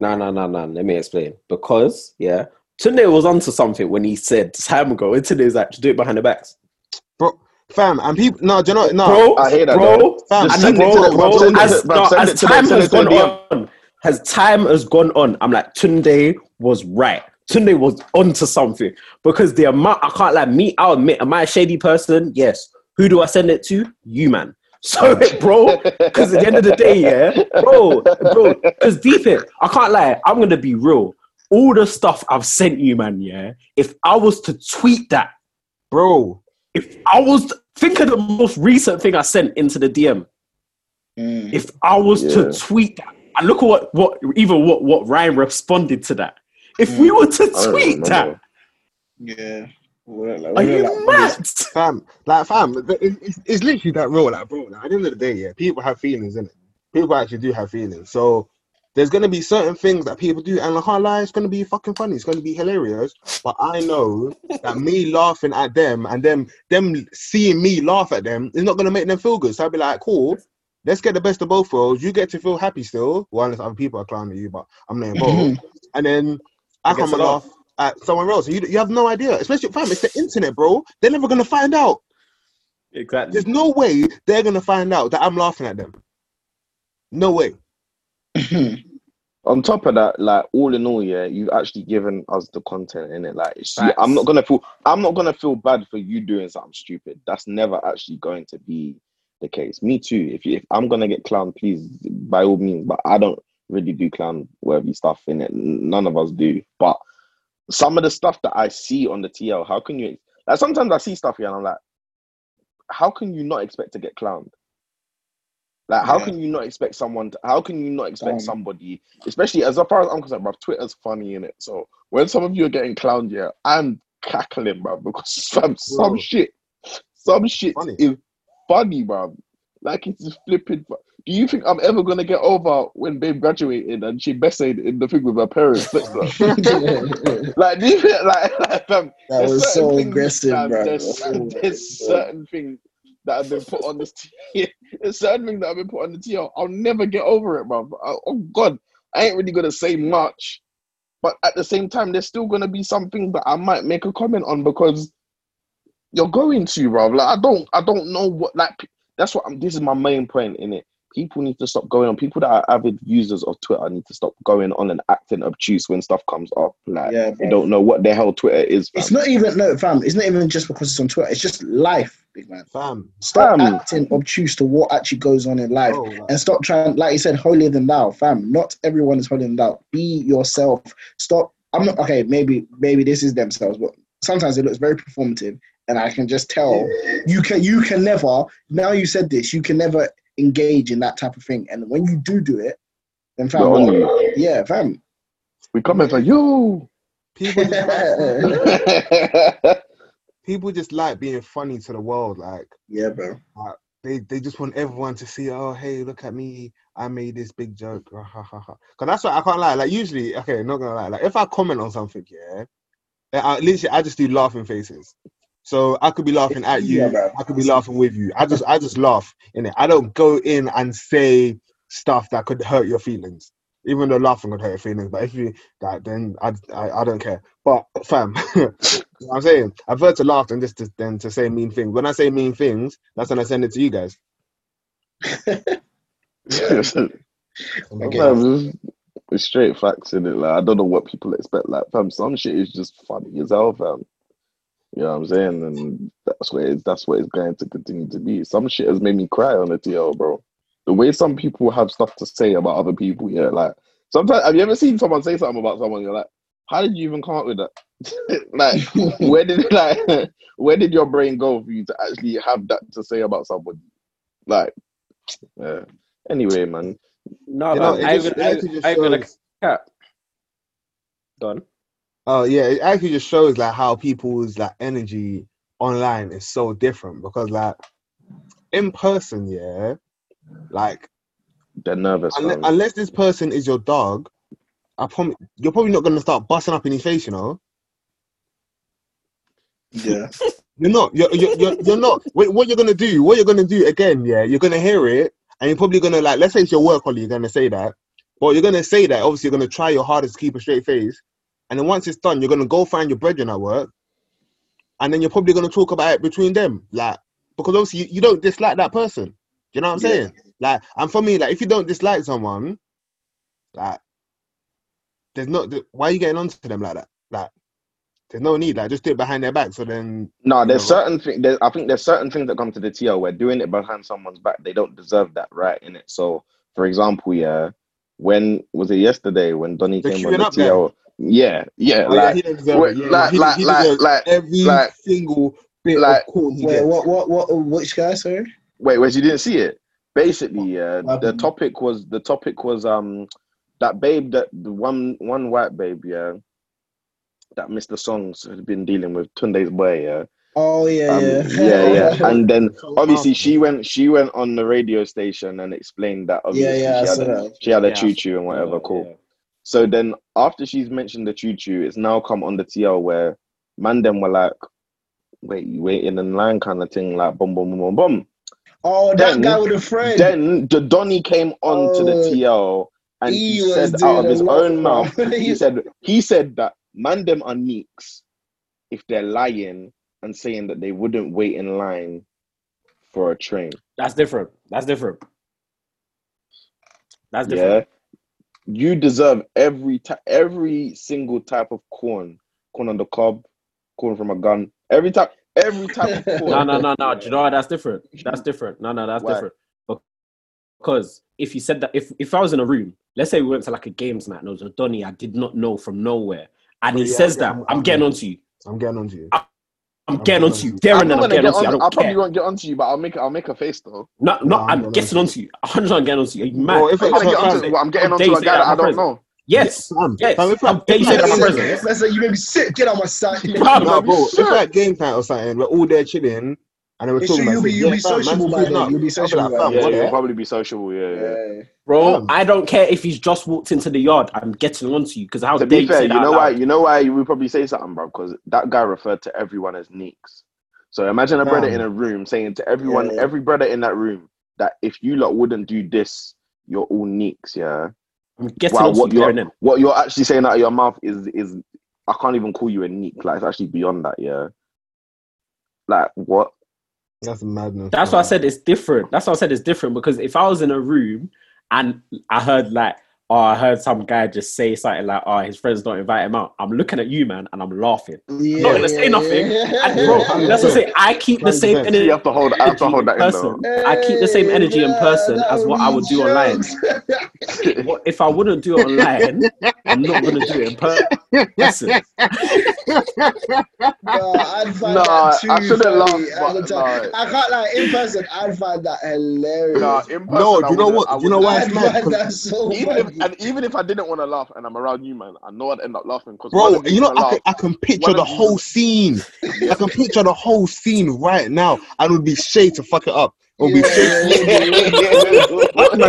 Speaker 1: No, no, no, no. Let me explain. Because yeah, Tunde was onto something when he said time ago. And Tunde was like, to do it behind the backs,
Speaker 4: bro, fam, and people. No, do you know? No,
Speaker 1: bro.
Speaker 2: I hear that,
Speaker 1: bro.
Speaker 2: though.
Speaker 4: Fam,
Speaker 1: and
Speaker 2: send
Speaker 1: bro,
Speaker 2: to the-
Speaker 1: bro,
Speaker 2: send it to-
Speaker 1: as,
Speaker 2: bro,
Speaker 1: no,
Speaker 2: send
Speaker 1: as
Speaker 2: it to the-
Speaker 1: time
Speaker 2: send
Speaker 1: has
Speaker 2: it to the
Speaker 1: gone on, as time has gone on, I'm like Tunde was right. Tunde was onto something because the amount I can't like me. I'll admit, am I a shady person? Yes. Who do I send it to? You, man. So, bro, because at the end of the day, yeah, bro, bro, because deep it, I can't lie. I'm gonna be real. All the stuff I've sent you, man, yeah. If I was to tweet that,
Speaker 4: bro.
Speaker 1: if I was to, think of the most recent thing I sent into the DM.
Speaker 3: Mm.
Speaker 1: If I was
Speaker 2: Yeah.
Speaker 1: to tweet that, and look at what what even what what Ryan responded to that. If we mm, were to tweet that,
Speaker 3: Yeah. We're like-
Speaker 1: are
Speaker 3: we're
Speaker 1: you
Speaker 3: like
Speaker 1: mad?
Speaker 4: Fam, like fam, it- it- it's, it's literally that real, like bro. Like, at the end of the day, yeah, people have feelings in it. People actually do have feelings. So there's gonna be certain things that people do, and I can't lie, it's gonna be fucking funny. It's gonna be hilarious. But I know that me laughing at them and them them seeing me laugh at them is not gonna make them feel good. So I'll be like, cool. Let's get the best of both worlds. You get to feel happy still, well, unless other people are clowning you, but I'm not involved. Mm-hmm. and then I
Speaker 1: It gets
Speaker 4: come and laugh at someone else. You, you have no idea, especially fam. It's the internet, bro. They're never gonna find out.
Speaker 1: Exactly.
Speaker 4: There's no way they're gonna find out that I'm laughing at them. No way.
Speaker 2: On top of that, like all in all, yeah, you've actually given us the content in it. Like, it's- I'm not gonna feel, I'm not gonna feel bad for you doing something stupid. That's never actually going to be the case. Me too. If you, if I'm gonna get clown, please, by all means. But I don't really do clown worthy stuff in it. None of us do. But some of the stuff that I see on the TL, how can you? Like sometimes I see stuff here and I'm like, how can you not expect to get clowned? Like, how
Speaker 3: Yeah.
Speaker 2: can you not expect someone? To, how can you not expect
Speaker 3: Um,
Speaker 2: somebody, especially as far as I'm concerned, bro? Twitter's funny in it. So when some of you are getting clowned, yeah, I'm cackling, bro, because some some shit, some shit
Speaker 4: Funny.
Speaker 2: is funny, bro. Like it's just flipping. fu- Do you think I'm ever gonna get over when Babe graduated and she messaged in the thing with her parents? next to her?
Speaker 3: that
Speaker 2: like, do you think, like, like um, fam, there's
Speaker 3: was so aggressive, bro.
Speaker 2: There's,
Speaker 3: Oh,
Speaker 2: there's certain things that have been put on this. T- there's certain things that have been put on the TL. I'll never get over it, bro. Oh God, I ain't really gonna say much, but at the same time, there's still gonna be something that I might make a comment on because you're going to, bro. Like I don't, I don't know what. Like that's what I'm. This is my main point in it. People need to stop going on. People that are avid users of Twitter need to stop going on and acting obtuse when stuff comes up. Like
Speaker 3: Yeah,
Speaker 2: they don't know what the hell Twitter is.
Speaker 3: It's not even no, fam. It's not even just because it's on Twitter. It's just life, big man.
Speaker 4: Fam.
Speaker 3: Stop
Speaker 2: Fam.
Speaker 3: acting obtuse to what actually goes on in life,
Speaker 4: Bro, like,
Speaker 3: and stop trying. Like you said, holier than thou, fam. Not everyone is holier than thou. Be yourself. Stop. I'm not okay. Maybe maybe this is themselves, but sometimes it looks very performative, and I can just tell you can you can never. Now you said this, you can never engage in that type of thing, and when you do do it, then fam,
Speaker 2: They're on
Speaker 3: what-
Speaker 2: you.
Speaker 3: yeah, fam.
Speaker 2: We come and say, yo.
Speaker 4: people just like, people just like being funny to the world. Like
Speaker 3: yeah, bro.
Speaker 4: they, they just want everyone to see, oh hey, look at me. I made this big joke. Ha, ha, ha, ha. Cause that's what I can't lie. Like usually, okay, not gonna lie. Like if I comment on something, yeah, I, literally I just do laughing faces. So I could be laughing at you.
Speaker 3: Yeah.
Speaker 4: I could be laughing with you. I just I just laugh in it. I don't go in and say stuff that could hurt your feelings. Even though laughing could hurt your feelings, but if you that, then I, I, I don't care. But fam, you know what I'm saying I've heard to laugh than just to, than to say mean things. When I say mean things, that's when I send it to you guys.
Speaker 3: I get
Speaker 2: Fam, it's- it's straight facts in it. Like I don't know what people expect. Like fam, some shit is just funny as hell, fam. You know what I'm saying? And that's what it's that's what it's going to continue to be. Some shit has made me cry on the TL, bro. The way some people have stuff to say about other people, yeah. Like sometimes have you ever seen someone say something about someone? You're like, how did you even come up with that? like, where did like where did your brain go for you to actually have that to say about somebody? Like, yeah. Anyway, man.
Speaker 1: No,
Speaker 4: You know,
Speaker 1: I
Speaker 4: just-
Speaker 1: I,
Speaker 4: actually just
Speaker 1: I like cat. Done.
Speaker 4: Oh yeah, it actually just shows like how people's like energy online is so different because like in person, yeah, like
Speaker 2: They're nervous.
Speaker 4: unle- unless this person is your dog, I promise you're probably not gonna start busting up in his face, you know.
Speaker 3: yeah.
Speaker 4: You're not. You're you're, you're, you're not. Wait, what you're gonna do? What you're gonna do again? Yeah, you're gonna hear it, and you're probably gonna like. Let's say it's your work colleague. You're gonna say that, but you're gonna say that. Obviously, you're gonna try your hardest to keep a straight face, and then once it's done, you're gonna go find your brethren at work, and then you're probably gonna talk about it between them, like because obviously you, you don't dislike that person. Do You know what I'm
Speaker 3: Yeah.
Speaker 4: saying? Like, and for me, like if you don't dislike someone, like there's not. Why are you getting onto them like that? Like, there's no need. Like, just do it behind their back. So then
Speaker 2: No, there's
Speaker 4: know,
Speaker 2: certain things. I think there's certain things that come to the TL where doing it behind someone's back, they don't deserve that right in it. So, for example, yeah, when was it yesterday when Donny
Speaker 4: The
Speaker 2: came on the
Speaker 4: TL? guy?
Speaker 2: TL? Yeah, yeah,
Speaker 4: Oh, yeah,
Speaker 2: like,
Speaker 4: he don't deserve
Speaker 2: wait,
Speaker 4: it. Yeah,
Speaker 2: like,
Speaker 4: he,
Speaker 2: like,
Speaker 4: he
Speaker 2: like, like,
Speaker 4: every
Speaker 2: like-
Speaker 4: single bit
Speaker 2: like-
Speaker 4: of corn
Speaker 3: Wait, what, what, what, which guy? Sorry.
Speaker 2: wait, wait, you didn't see it? Basically, yeah,
Speaker 3: What
Speaker 2: the topic was the topic was um that babe that the one one white babe, yeah, that Mr. Songs had been dealing with Tunde's boy, yeah.
Speaker 3: Oh yeah,
Speaker 2: Um,
Speaker 3: yeah,
Speaker 2: yeah, yeah. And then obviously she went she went on the radio station and explained that obviously
Speaker 3: yeah, yeah.
Speaker 2: She, had a,
Speaker 3: that.
Speaker 2: she had a
Speaker 1: Yeah,
Speaker 2: choo choo and whatever,
Speaker 1: Yeah,
Speaker 2: cool.
Speaker 1: Yeah.
Speaker 2: So then after she's mentioned the choo choo, it's now come on the TL where man them were like, wait, you waiting in line kind of thing, like boom boom boom boom boom.
Speaker 3: Oh, that
Speaker 2: Then-
Speaker 3: guy with a friend.
Speaker 2: Then the Donny came on to the
Speaker 3: Oh,
Speaker 2: TL and he,
Speaker 3: he
Speaker 2: said out of his own
Speaker 3: bro.
Speaker 2: mouth, he said he said that man them are neeks if they're lying and saying that they wouldn't wait in line for a train.
Speaker 1: That's different. That's different. That's
Speaker 2: Yeah.
Speaker 1: different.
Speaker 2: You deserve every ti every single type of corn. Corn on the cob, corn from a gun. Every type every type of corn.
Speaker 1: No, no, no, no. Do you know what? That's different. That's different. No, no, that's
Speaker 2: Why?
Speaker 1: different. Because if you said that, if if I was in a room, let's say we went to like a games night, and there was a Donny I did not know from nowhere, and
Speaker 4: Oh,
Speaker 1: he
Speaker 4: yeah,
Speaker 1: says
Speaker 4: yeah,
Speaker 1: that,
Speaker 4: I'm-
Speaker 1: I'm
Speaker 4: I'm-
Speaker 1: getting onto you.
Speaker 4: I'm getting on to you.
Speaker 1: I'm
Speaker 4: I'm
Speaker 1: getting
Speaker 4: getting
Speaker 1: onto you.
Speaker 4: onto
Speaker 1: There
Speaker 2: I'm
Speaker 1: and then I'm getting
Speaker 2: get
Speaker 1: onto you. I don't
Speaker 2: I'll
Speaker 1: care.
Speaker 2: probably won't get onto you, but I'll make I'll make a face though.
Speaker 1: No, no,
Speaker 4: No, I'm
Speaker 1: I'm
Speaker 4: getting
Speaker 1: getting
Speaker 4: onto
Speaker 1: onto you. 100 I'm getting onto you. Are you mad?
Speaker 4: Bro, if
Speaker 2: I'm
Speaker 4: it's
Speaker 2: gonna get onto well, I'm getting
Speaker 1: I'll
Speaker 2: onto a guy
Speaker 1: that
Speaker 2: that I don't
Speaker 1: presence.
Speaker 2: know.
Speaker 1: Yes.
Speaker 4: fam,
Speaker 1: Yes.
Speaker 4: fam, if
Speaker 1: I'm
Speaker 4: like-
Speaker 1: dare
Speaker 4: if
Speaker 1: you say
Speaker 4: like
Speaker 1: that in my
Speaker 4: games-
Speaker 1: presence.
Speaker 3: Let's say you made me sick. Get out my side.
Speaker 1: Fam,
Speaker 4: No, bro, if
Speaker 2: Sure.
Speaker 4: like game night or something, we're all there chilling, and then we're talking
Speaker 3: true,
Speaker 4: about
Speaker 3: you'll be-
Speaker 4: shit.
Speaker 3: you'll
Speaker 4: Yeah,
Speaker 3: be
Speaker 4: fam, man's
Speaker 3: sociable by
Speaker 4: cooling
Speaker 3: then, you'll be sociable
Speaker 4: like,
Speaker 3: by
Speaker 2: Yeah, you'll probably be sociable. Yeah, yeah.
Speaker 3: Yeah.
Speaker 1: Bro,
Speaker 4: Fam.
Speaker 1: I don't care if he's just walked into the yard. I'm getting onto you because how
Speaker 2: To
Speaker 1: dare
Speaker 2: be fair,
Speaker 1: say
Speaker 2: you know why?
Speaker 1: loud?
Speaker 2: You know why you would probably say something, bro? Because that guy referred to everyone as neeks. So imagine a brother in a room saying to everyone,
Speaker 3: Yeah.
Speaker 2: every brother in that room, that if you lot wouldn't do this, you're all neeks. Yeah.
Speaker 1: I'm getting
Speaker 2: Wow, what
Speaker 1: you there
Speaker 2: you're
Speaker 1: and
Speaker 2: what you're actually saying out of your mouth is is I can't even call you a neek. Like it's actually beyond that. Yeah. Like what?
Speaker 4: That's madness.
Speaker 1: That's
Speaker 4: bro.
Speaker 1: why I said it's different. That's why I said it's different because if I was in a room and I heard like, oh, I heard some guy just say something like, oh, his friends don't invite him out. I'm looking at you, man, and I'm laughing.
Speaker 3: Yeah,
Speaker 1: not gonna say
Speaker 3: yeah,
Speaker 1: nothing.
Speaker 3: yeah.
Speaker 1: And bro, that's what I say. I keep the same energy.
Speaker 2: You have to hold. I have to hold that in
Speaker 1: person.
Speaker 2: though.
Speaker 1: I keep the same energy in person as what I would do
Speaker 3: be
Speaker 1: online.
Speaker 3: jokes.
Speaker 1: What if I wouldn't do it online? I'm not gonna do it in person.
Speaker 3: Nah, I'd find
Speaker 2: Nah,
Speaker 3: that too
Speaker 2: I shouldn't laugh,
Speaker 3: at
Speaker 2: but,
Speaker 3: time. I can't like in person. I'd find that hilarious.
Speaker 2: Nah, in person,
Speaker 4: No, do you know what? Do you know why
Speaker 3: I'd
Speaker 4: it's mad?
Speaker 3: that so
Speaker 2: Even if
Speaker 3: funny.
Speaker 2: and even if I didn't want to laugh and I'm around you, man, I know I'd end up laughing because
Speaker 4: Bro, you know, I can, I can picture the
Speaker 2: of you-
Speaker 4: whole scene. I can picture the whole scene right now, and it would be Shay to fuck it up. It would be Shay.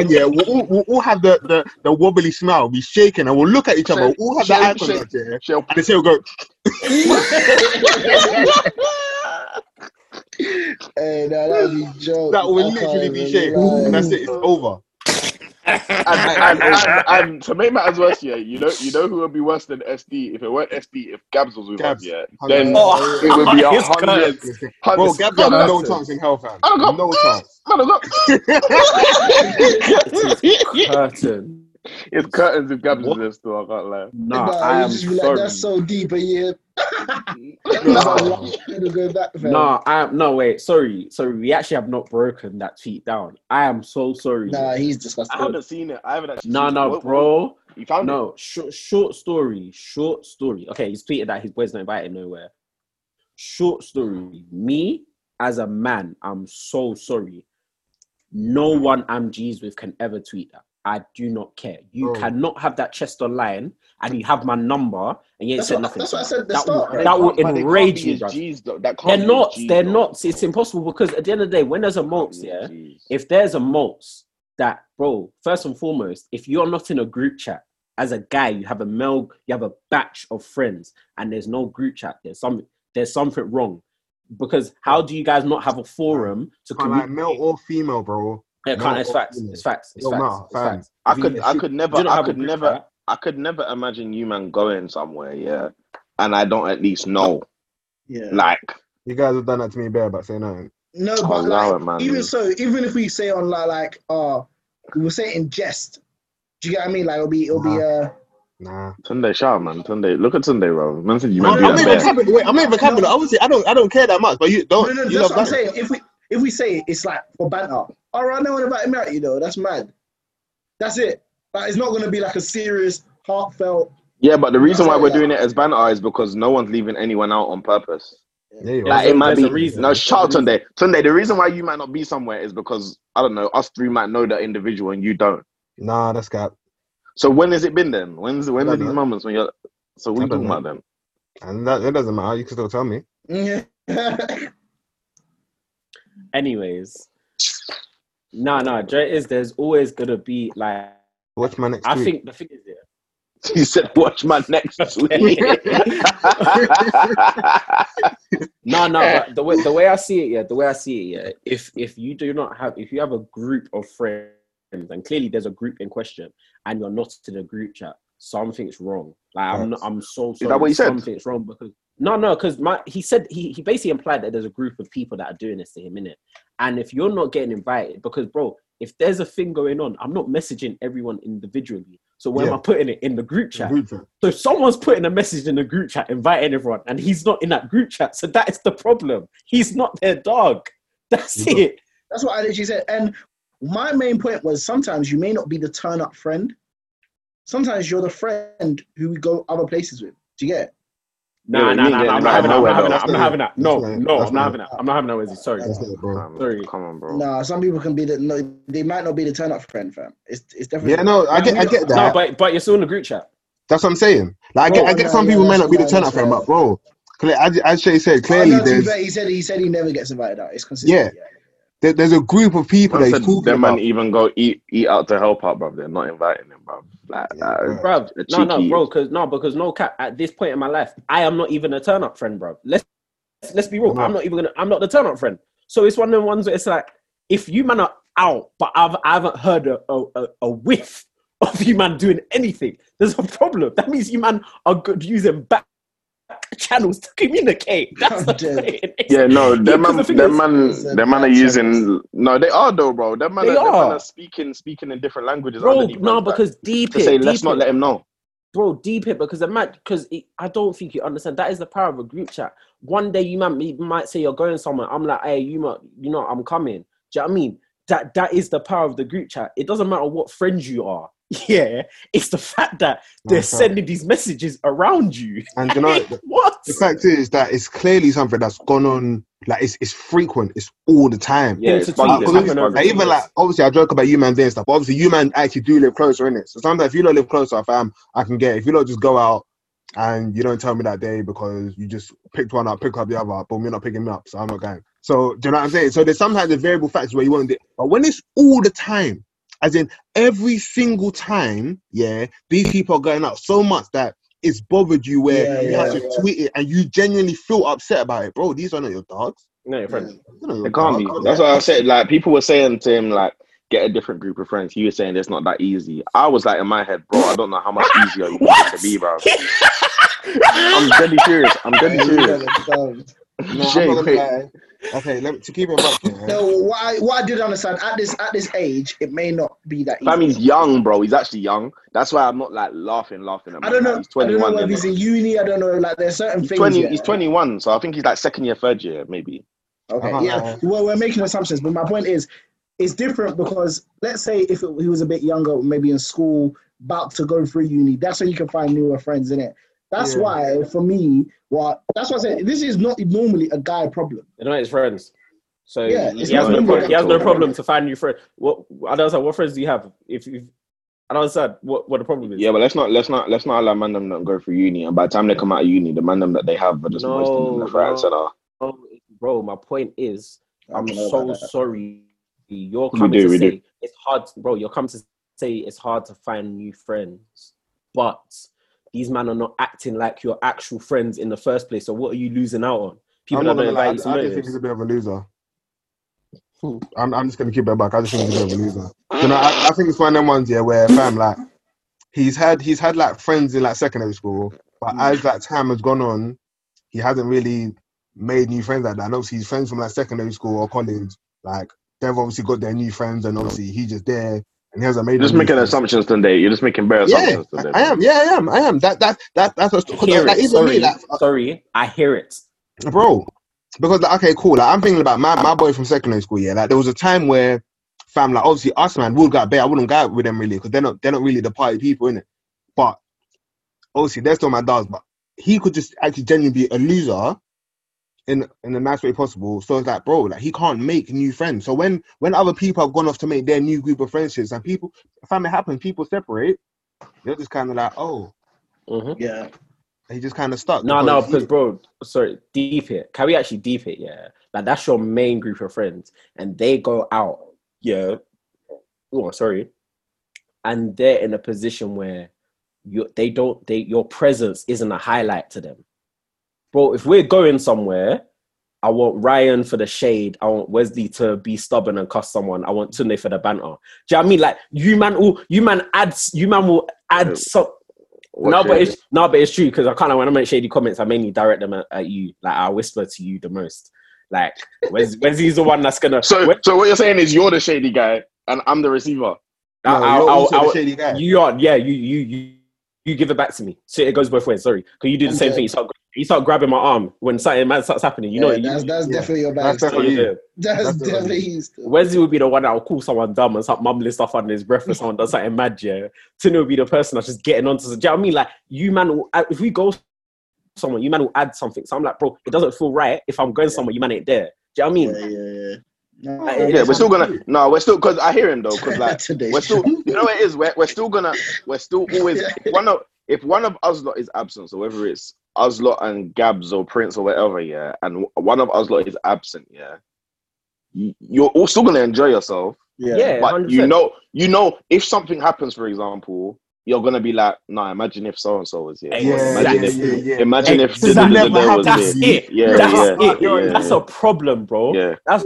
Speaker 3: yeah,
Speaker 4: we'll, we'll all have the, the, the wobbly smile, we'll be shaking, and we'll look at each other. We'll all have the eye contact, yeah.
Speaker 2: She'll
Speaker 4: And the will go,
Speaker 3: hey, no, that'd be joke.
Speaker 4: that will literally be
Speaker 3: shaking,
Speaker 4: And that's it, it's over.
Speaker 2: And, and, and, and to make matters worse, yeah, you know, you know who would be worse than SD if it weren't SD if Gabs was with
Speaker 4: Gabs.
Speaker 2: us, yeah. Oh, then
Speaker 1: Oh,
Speaker 2: it would be a
Speaker 1: his
Speaker 2: hundred.
Speaker 4: Bro,
Speaker 2: hundred-
Speaker 4: Gabby have no chance in hell, fam.
Speaker 2: I don't
Speaker 4: No
Speaker 2: know.
Speaker 4: chance.
Speaker 2: Man, I got-
Speaker 1: Curtain.
Speaker 2: It's curtains if Gabs is
Speaker 1: What?
Speaker 2: there. I can't lie.
Speaker 1: Nah,
Speaker 3: Nah,
Speaker 1: I am
Speaker 3: just be like,
Speaker 1: sorry.
Speaker 3: that's so deep, and yeah.
Speaker 4: Nah.
Speaker 3: go back.
Speaker 1: No, I am no wait. Sorry, sorry. We actually have not broken that tweet down. I am so sorry.
Speaker 3: Nah, he's disgusting.
Speaker 2: I haven't seen it. I haven't actually.
Speaker 1: no,
Speaker 2: seen
Speaker 1: no,
Speaker 2: it.
Speaker 1: Bro.
Speaker 2: what- You found it?
Speaker 1: No, short, short story. Short story. Okay, he's tweeted that his boy's not invited nowhere. Short story. Me as a man, I'm so sorry. No one I'm G's with can ever tweet that. I do not care. You
Speaker 4: Bro.
Speaker 1: cannot have that chest online and you have my number and you ain't said nothing.
Speaker 3: that's what I said
Speaker 1: That
Speaker 3: start.
Speaker 1: will- that will
Speaker 2: But they can't
Speaker 1: enrage
Speaker 2: you.
Speaker 1: me.
Speaker 2: Gs, though. That
Speaker 1: They're not.
Speaker 2: Gs,
Speaker 1: They're
Speaker 2: though.
Speaker 1: not. It's impossible because at the end of the day, when there's a mults, yeah,
Speaker 2: Gs.
Speaker 1: if there's a mults that, bro, first and foremost, if you're not in a group chat as a guy, you have a male, you have a batch of friends, and there's no group chat. There's some, there's something wrong. Because how do you guys not have a forum to
Speaker 4: Can't like
Speaker 1: communicate?
Speaker 4: male or female, bro.
Speaker 1: Yeah, can't, it's facts. It's facts. It's
Speaker 4: Yo,
Speaker 1: facts.
Speaker 4: nah,
Speaker 1: it's facts.
Speaker 2: I
Speaker 1: If you-
Speaker 2: could, I could never, I could never,
Speaker 1: chat,
Speaker 2: I could never imagine you man going somewhere, yeah, and I don't at least know,
Speaker 3: Yeah.
Speaker 2: like,
Speaker 4: You guys have done that to me, bear, but say no.
Speaker 3: No,
Speaker 2: Oh,
Speaker 3: but
Speaker 2: allow
Speaker 3: like,
Speaker 2: it, man.
Speaker 3: even so, even if we say on like, like, uh, we will say it in jest. Do you get what I mean? Like, it'll be, it'll be, uh,
Speaker 4: Nah.
Speaker 2: Tunde shout, man, Tunde, look at Tunde, bro. Man said you
Speaker 4: I'm
Speaker 2: man
Speaker 4: not
Speaker 2: do
Speaker 4: even capping. Wait, I'm not even capping. Obviously, I don't. I don't care that much. But you don't.
Speaker 3: no,
Speaker 4: you
Speaker 3: that's what I'm saying. If we, if we say it, it's like for banter. All right, no one about me out, you know, that's mad. That's it. Like, it's not gonna be like a serious, heartfelt.
Speaker 2: Yeah, but the reason why we're
Speaker 3: that.
Speaker 2: doing it as banter is because no one's leaving anyone out on purpose.
Speaker 4: There you
Speaker 2: Like it might be
Speaker 1: a reason.
Speaker 2: no
Speaker 1: There's
Speaker 2: shout out
Speaker 1: reason.
Speaker 2: Tunde. Tunde, the reason why you might not be somewhere is because I don't know, us three might know that individual and you don't.
Speaker 4: Nah, that's got
Speaker 2: So when has it been then? When's when are these
Speaker 4: know.
Speaker 2: moments when you're so what are
Speaker 4: I
Speaker 2: you
Speaker 4: don't
Speaker 2: talking
Speaker 4: know.
Speaker 2: about then?
Speaker 4: And that it doesn't matter. You can still tell me.
Speaker 3: Yeah.
Speaker 1: anyways. No, no, Joe is there's always gonna be like
Speaker 4: Watch my next
Speaker 1: I
Speaker 4: tweet.
Speaker 1: think the thing is yeah.
Speaker 2: He said, "Watch my next tweet."
Speaker 1: No, no, but the way the way I see it, yeah, the way I see it, yeah, if if you do not have if you have a group of friends and clearly there's a group in question and you're not in a group chat, something's wrong. Like I'm not, I'm so sorry.
Speaker 2: that what he said?
Speaker 1: Something's wrong because no, no, because my he said he he basically implied that there's a group of people that are doing this to him in it, and if you're not getting invited, because bro, if there's a thing going on, I'm not messaging everyone individually. So where am I putting it in the group chat?
Speaker 4: Group chat.
Speaker 1: So someone's putting a message in the group chat inviting everyone, and he's not in that group chat. So that is the problem. He's not their dog. That's
Speaker 4: You got-
Speaker 1: it.
Speaker 3: That's what I literally said. And my main point was sometimes you may not be the turn up friend. Sometimes you're the friend who we go other places with. Do you get it?
Speaker 1: Nah,
Speaker 2: no,
Speaker 1: nah,
Speaker 2: you
Speaker 1: nah,
Speaker 2: ain't
Speaker 1: nah. I'm not having that. I'm not having that. I'm not having that. No, no, I'm not
Speaker 4: not-
Speaker 1: having that. I'm not having that. Wesley. Sorry.
Speaker 4: Bro.
Speaker 1: Sorry.
Speaker 2: Come on, bro.
Speaker 3: Nah, some people can be the no, they might not be the turn up friend, fam. It's it's definitely
Speaker 4: Yeah, no, I get, I
Speaker 3: got-
Speaker 4: get
Speaker 1: No,
Speaker 4: that.
Speaker 1: but but you're still in the group chat.
Speaker 4: That's what I'm saying. Like, I
Speaker 3: Bro,
Speaker 4: get, I get
Speaker 3: no,
Speaker 4: some
Speaker 3: yeah,
Speaker 4: people may not be the
Speaker 3: fine,
Speaker 4: turn up
Speaker 3: that's
Speaker 4: friend, but bro, cle- as, as Shay said,
Speaker 3: Oh,
Speaker 4: clearly
Speaker 3: no,
Speaker 4: there's
Speaker 3: fair, he said he said he never gets invited out. It's consistent.
Speaker 4: Yeah. there, there's a group of people that
Speaker 2: Man
Speaker 4: he's
Speaker 2: said
Speaker 4: talking
Speaker 2: them
Speaker 4: about.
Speaker 2: man even go eat eat out to help out, bro. They're not inviting him, bro. Like,
Speaker 4: Yeah,
Speaker 2: that-
Speaker 4: bro.
Speaker 1: No, no, bro, because no, because no cap. At this point in my life, I am not even a turn up friend, bro. Let's let's be real.
Speaker 4: No.
Speaker 1: I'm not even gonna. I'm not the turn up friend. So it's one of the ones where it's like, if you man are out, but I've I haven't heard a a, a, a whiff of you man doing anything. There's a problem. That means you man are good using back channels to communicate. That's the
Speaker 3: I'm dead.
Speaker 1: thing.
Speaker 2: Yeah, no, them man,
Speaker 1: the
Speaker 2: them
Speaker 1: is-
Speaker 2: man,
Speaker 3: It's a
Speaker 2: them man are
Speaker 3: bad
Speaker 2: using. No, they are though, bro. Them man,
Speaker 1: They
Speaker 2: are, them man
Speaker 1: are.
Speaker 2: are speaking, speaking in different languages.
Speaker 1: bro, no,
Speaker 2: man's back.
Speaker 1: because deep
Speaker 2: to
Speaker 1: it,
Speaker 2: say, let's
Speaker 1: deep
Speaker 2: not let him know.
Speaker 1: bro, deep it because the man, because I don't think you understand. That is the power of a group chat. One day you might, you might say you're going somewhere. I'm like, hey, you might, you know, I'm coming. Do you know what I mean? That that is the power of the group chat. It doesn't matter what friends you are. Yeah, it's the fact that oh, they're
Speaker 4: fact.
Speaker 1: sending these messages around you.
Speaker 4: And you know, the,
Speaker 1: what?
Speaker 4: the fact is that it's clearly something that's gone on. Like it's it's frequent. It's all the time.
Speaker 2: Yeah,
Speaker 1: It's
Speaker 2: it's
Speaker 1: a tweet, it's
Speaker 2: it's
Speaker 1: happening
Speaker 2: bugging.
Speaker 1: over
Speaker 4: Like, even like obviously I joke about you man doing stuff, but obviously you man actually do live closer in it. So sometimes if you don't live closer, fam, I can get it. If you don't just go out and you don't tell me that day because you just picked one up, pick up the other, but you're not picking me up, so I'm not going. So do you know what I'm saying? So there's sometimes the variable factors where you want to do, but when it's all the time, as in every single time, yeah, these people are going out so much that it's bothered you where
Speaker 3: Yeah,
Speaker 4: you
Speaker 3: yeah,
Speaker 4: have to tweet it and you genuinely feel upset about it, bro. These are not your dogs.
Speaker 1: No, your friends.
Speaker 4: They're not your
Speaker 2: It can't be. That's what I said. Like people were saying to him, like get a different group of friends. He was saying it's not that easy. I was like in my head, bro. I don't know how much easier you want it to be, bro. I'm deadly serious. I'm deadly serious.
Speaker 4: No,
Speaker 2: Jay,
Speaker 4: not gonna
Speaker 2: wait.
Speaker 4: lie. Okay, let me, to keep it back.
Speaker 3: No, what I, what I did understand at this at this age, it may not be that easy.
Speaker 2: Fam, he's young, bro. He's actually young. That's why I'm not like laughing, laughing at him.
Speaker 3: I don't know.
Speaker 2: He's
Speaker 3: I don't know
Speaker 2: 21. innit?
Speaker 3: he's in uni. I don't know. Like there's certain
Speaker 2: He's
Speaker 3: things.
Speaker 2: 20.
Speaker 3: yeah.
Speaker 2: He's 21, so I think he's like second year, third year, maybe.
Speaker 3: Okay,
Speaker 4: Uh-huh.
Speaker 3: yeah. Well, we're making assumptions, but my point is, it's different because let's say if it, he was a bit younger, maybe in school, about to go through uni, that's when you can find newer friends in it. That's
Speaker 4: Yeah.
Speaker 3: why, for me, what that's what I said. This is not normally a guy problem.
Speaker 1: They're not his friends. So
Speaker 3: Yeah,
Speaker 1: he, has no
Speaker 2: really
Speaker 1: problem. He has no problem to find new friends. What I don't understand. What friends do you have? If you, I don't understand what, what the problem is.
Speaker 2: Yeah, but let's not let's not let's not allow man them not go through uni. And by the time they come out of uni, the man them that they have are just
Speaker 1: No,
Speaker 2: wasting left, right, and
Speaker 1: no.
Speaker 2: center.
Speaker 1: Oh, bro, my point is,
Speaker 3: I
Speaker 1: I'm so sorry. You're coming
Speaker 2: do,
Speaker 1: to say
Speaker 2: do.
Speaker 1: it's hard, bro. You're coming to say it's hard to find new friends, but these men are not acting like your actual friends in the first place. So what are you losing out on? People
Speaker 4: I'm
Speaker 1: that
Speaker 4: not
Speaker 1: don't
Speaker 4: gonna lie, I,
Speaker 1: invite you
Speaker 4: I just think he's a bit of a loser. I'm, I'm just gonna keep it back. I just think he's a bit of a loser. You know, I, I think it's one of them ones, yeah, where fam, like, he's had he's had like friends in like secondary school, but
Speaker 1: Hmm.
Speaker 4: as that time has gone on, he hasn't really made new friends like that. And obviously, his friends from like secondary school or college, like they've obviously got their new friends, and obviously he's just there and he hasn't made.
Speaker 2: You're just making
Speaker 4: friends.
Speaker 2: assumptions today. You're just making bare assumptions
Speaker 4: I,
Speaker 2: today.
Speaker 4: I am. Yeah, I am. I am. That that that that's what's cause,
Speaker 1: Hear
Speaker 4: like, even
Speaker 1: Sorry,
Speaker 4: me, like, uh,
Speaker 1: sorry. I hear it.
Speaker 4: bro. Because like, okay, cool. Like I'm thinking about my, my boy from secondary school. Yeah, like there was a time where, fam, like obviously us man, we'll go out there. I wouldn't go out with them really because they're not they're not really the party people in it. But obviously they're still my dogs. But he could just actually genuinely be a loser, in in the nice way possible. So it's like, bro, like he can't make new friends. So when when other people have gone off to make their new group of friendships and people, fam, it happens. People separate. They're just kind of like, oh,
Speaker 1: hmm
Speaker 3: Yeah,
Speaker 4: he just kind of stuck.
Speaker 1: No, no, because bro, sorry, deep it. Can we actually deep it? Yeah, like that's your main group of friends, and they go out. Yeah. Oh, sorry. And they're in a position where you they don't they your presence isn't a highlight to them. Bro, if we're going somewhere, I want Ryan for the shade. I want Wesley to be stubborn and cuss someone. I want Tunde for the banter. Do you know what I mean? Like you man will you man add you man will add
Speaker 2: Yeah.
Speaker 1: some
Speaker 2: What
Speaker 1: no, but it's no, but it's true because I kind of when I make shady comments, I mainly direct them at, at you. Like I whisper to you the most. Like Wes, Wesley's the one that's gonna.
Speaker 2: So,
Speaker 1: Wes-
Speaker 2: so what you're saying is you're the shady guy and I'm the receiver.
Speaker 4: No,
Speaker 1: I-
Speaker 4: you're
Speaker 1: I-
Speaker 4: also
Speaker 1: I-
Speaker 4: the shady guy.
Speaker 1: you are, yeah, you you you you give it back to me. So it goes both ways. Sorry, because you do the same
Speaker 3: Okay.
Speaker 1: thing. You start you start grabbing my arm when something mad starts happening. You know,
Speaker 3: Yeah,
Speaker 1: you,
Speaker 3: that's that's
Speaker 4: yeah.
Speaker 3: definitely your bag.
Speaker 4: That's definitely-
Speaker 1: yeah.
Speaker 3: That's
Speaker 4: that's
Speaker 3: definitely you.
Speaker 1: Wesley would be the one that will call someone dumb and start mumbling stuff under his breath when someone does something mad. Yeah, Tino would be the person that's just getting onto. Do you know what I mean? Like you man, will, uh, if we go somewhere, you man will add something. So I'm like, bro, it doesn't feel right if I'm going somewhere, you man ain't there. Do you know what I mean?
Speaker 3: Yeah, yeah, yeah. No,
Speaker 1: Like,
Speaker 2: Yeah, we're still gonna no, we're still because I hear him though, because like
Speaker 3: Today's
Speaker 2: we're still
Speaker 3: show.
Speaker 2: you know what it is, we're, we're still gonna we're still always if one of if one of us lot is absent, so whether it's us lot and Gabs or Prince or whatever, yeah, and one of us lot is absent, yeah, you- you're all still gonna enjoy yourself.
Speaker 3: Yeah.
Speaker 1: Yeah,
Speaker 2: But
Speaker 1: 100%.
Speaker 2: you know, you know, if something happens, for example, you're gonna be like, nah, imagine if so and so was here.
Speaker 1: Yeah,
Speaker 2: imagine
Speaker 1: yeah,
Speaker 2: if
Speaker 4: yeah, yeah.
Speaker 2: imagine if
Speaker 1: Exactly.
Speaker 2: da- da- da-
Speaker 4: Never
Speaker 2: was
Speaker 4: happened.
Speaker 1: That's it.
Speaker 2: Yeah,
Speaker 1: That's
Speaker 2: yeah,
Speaker 1: it.
Speaker 2: yeah,
Speaker 1: That's a problem, bro.
Speaker 2: yeah.
Speaker 1: That's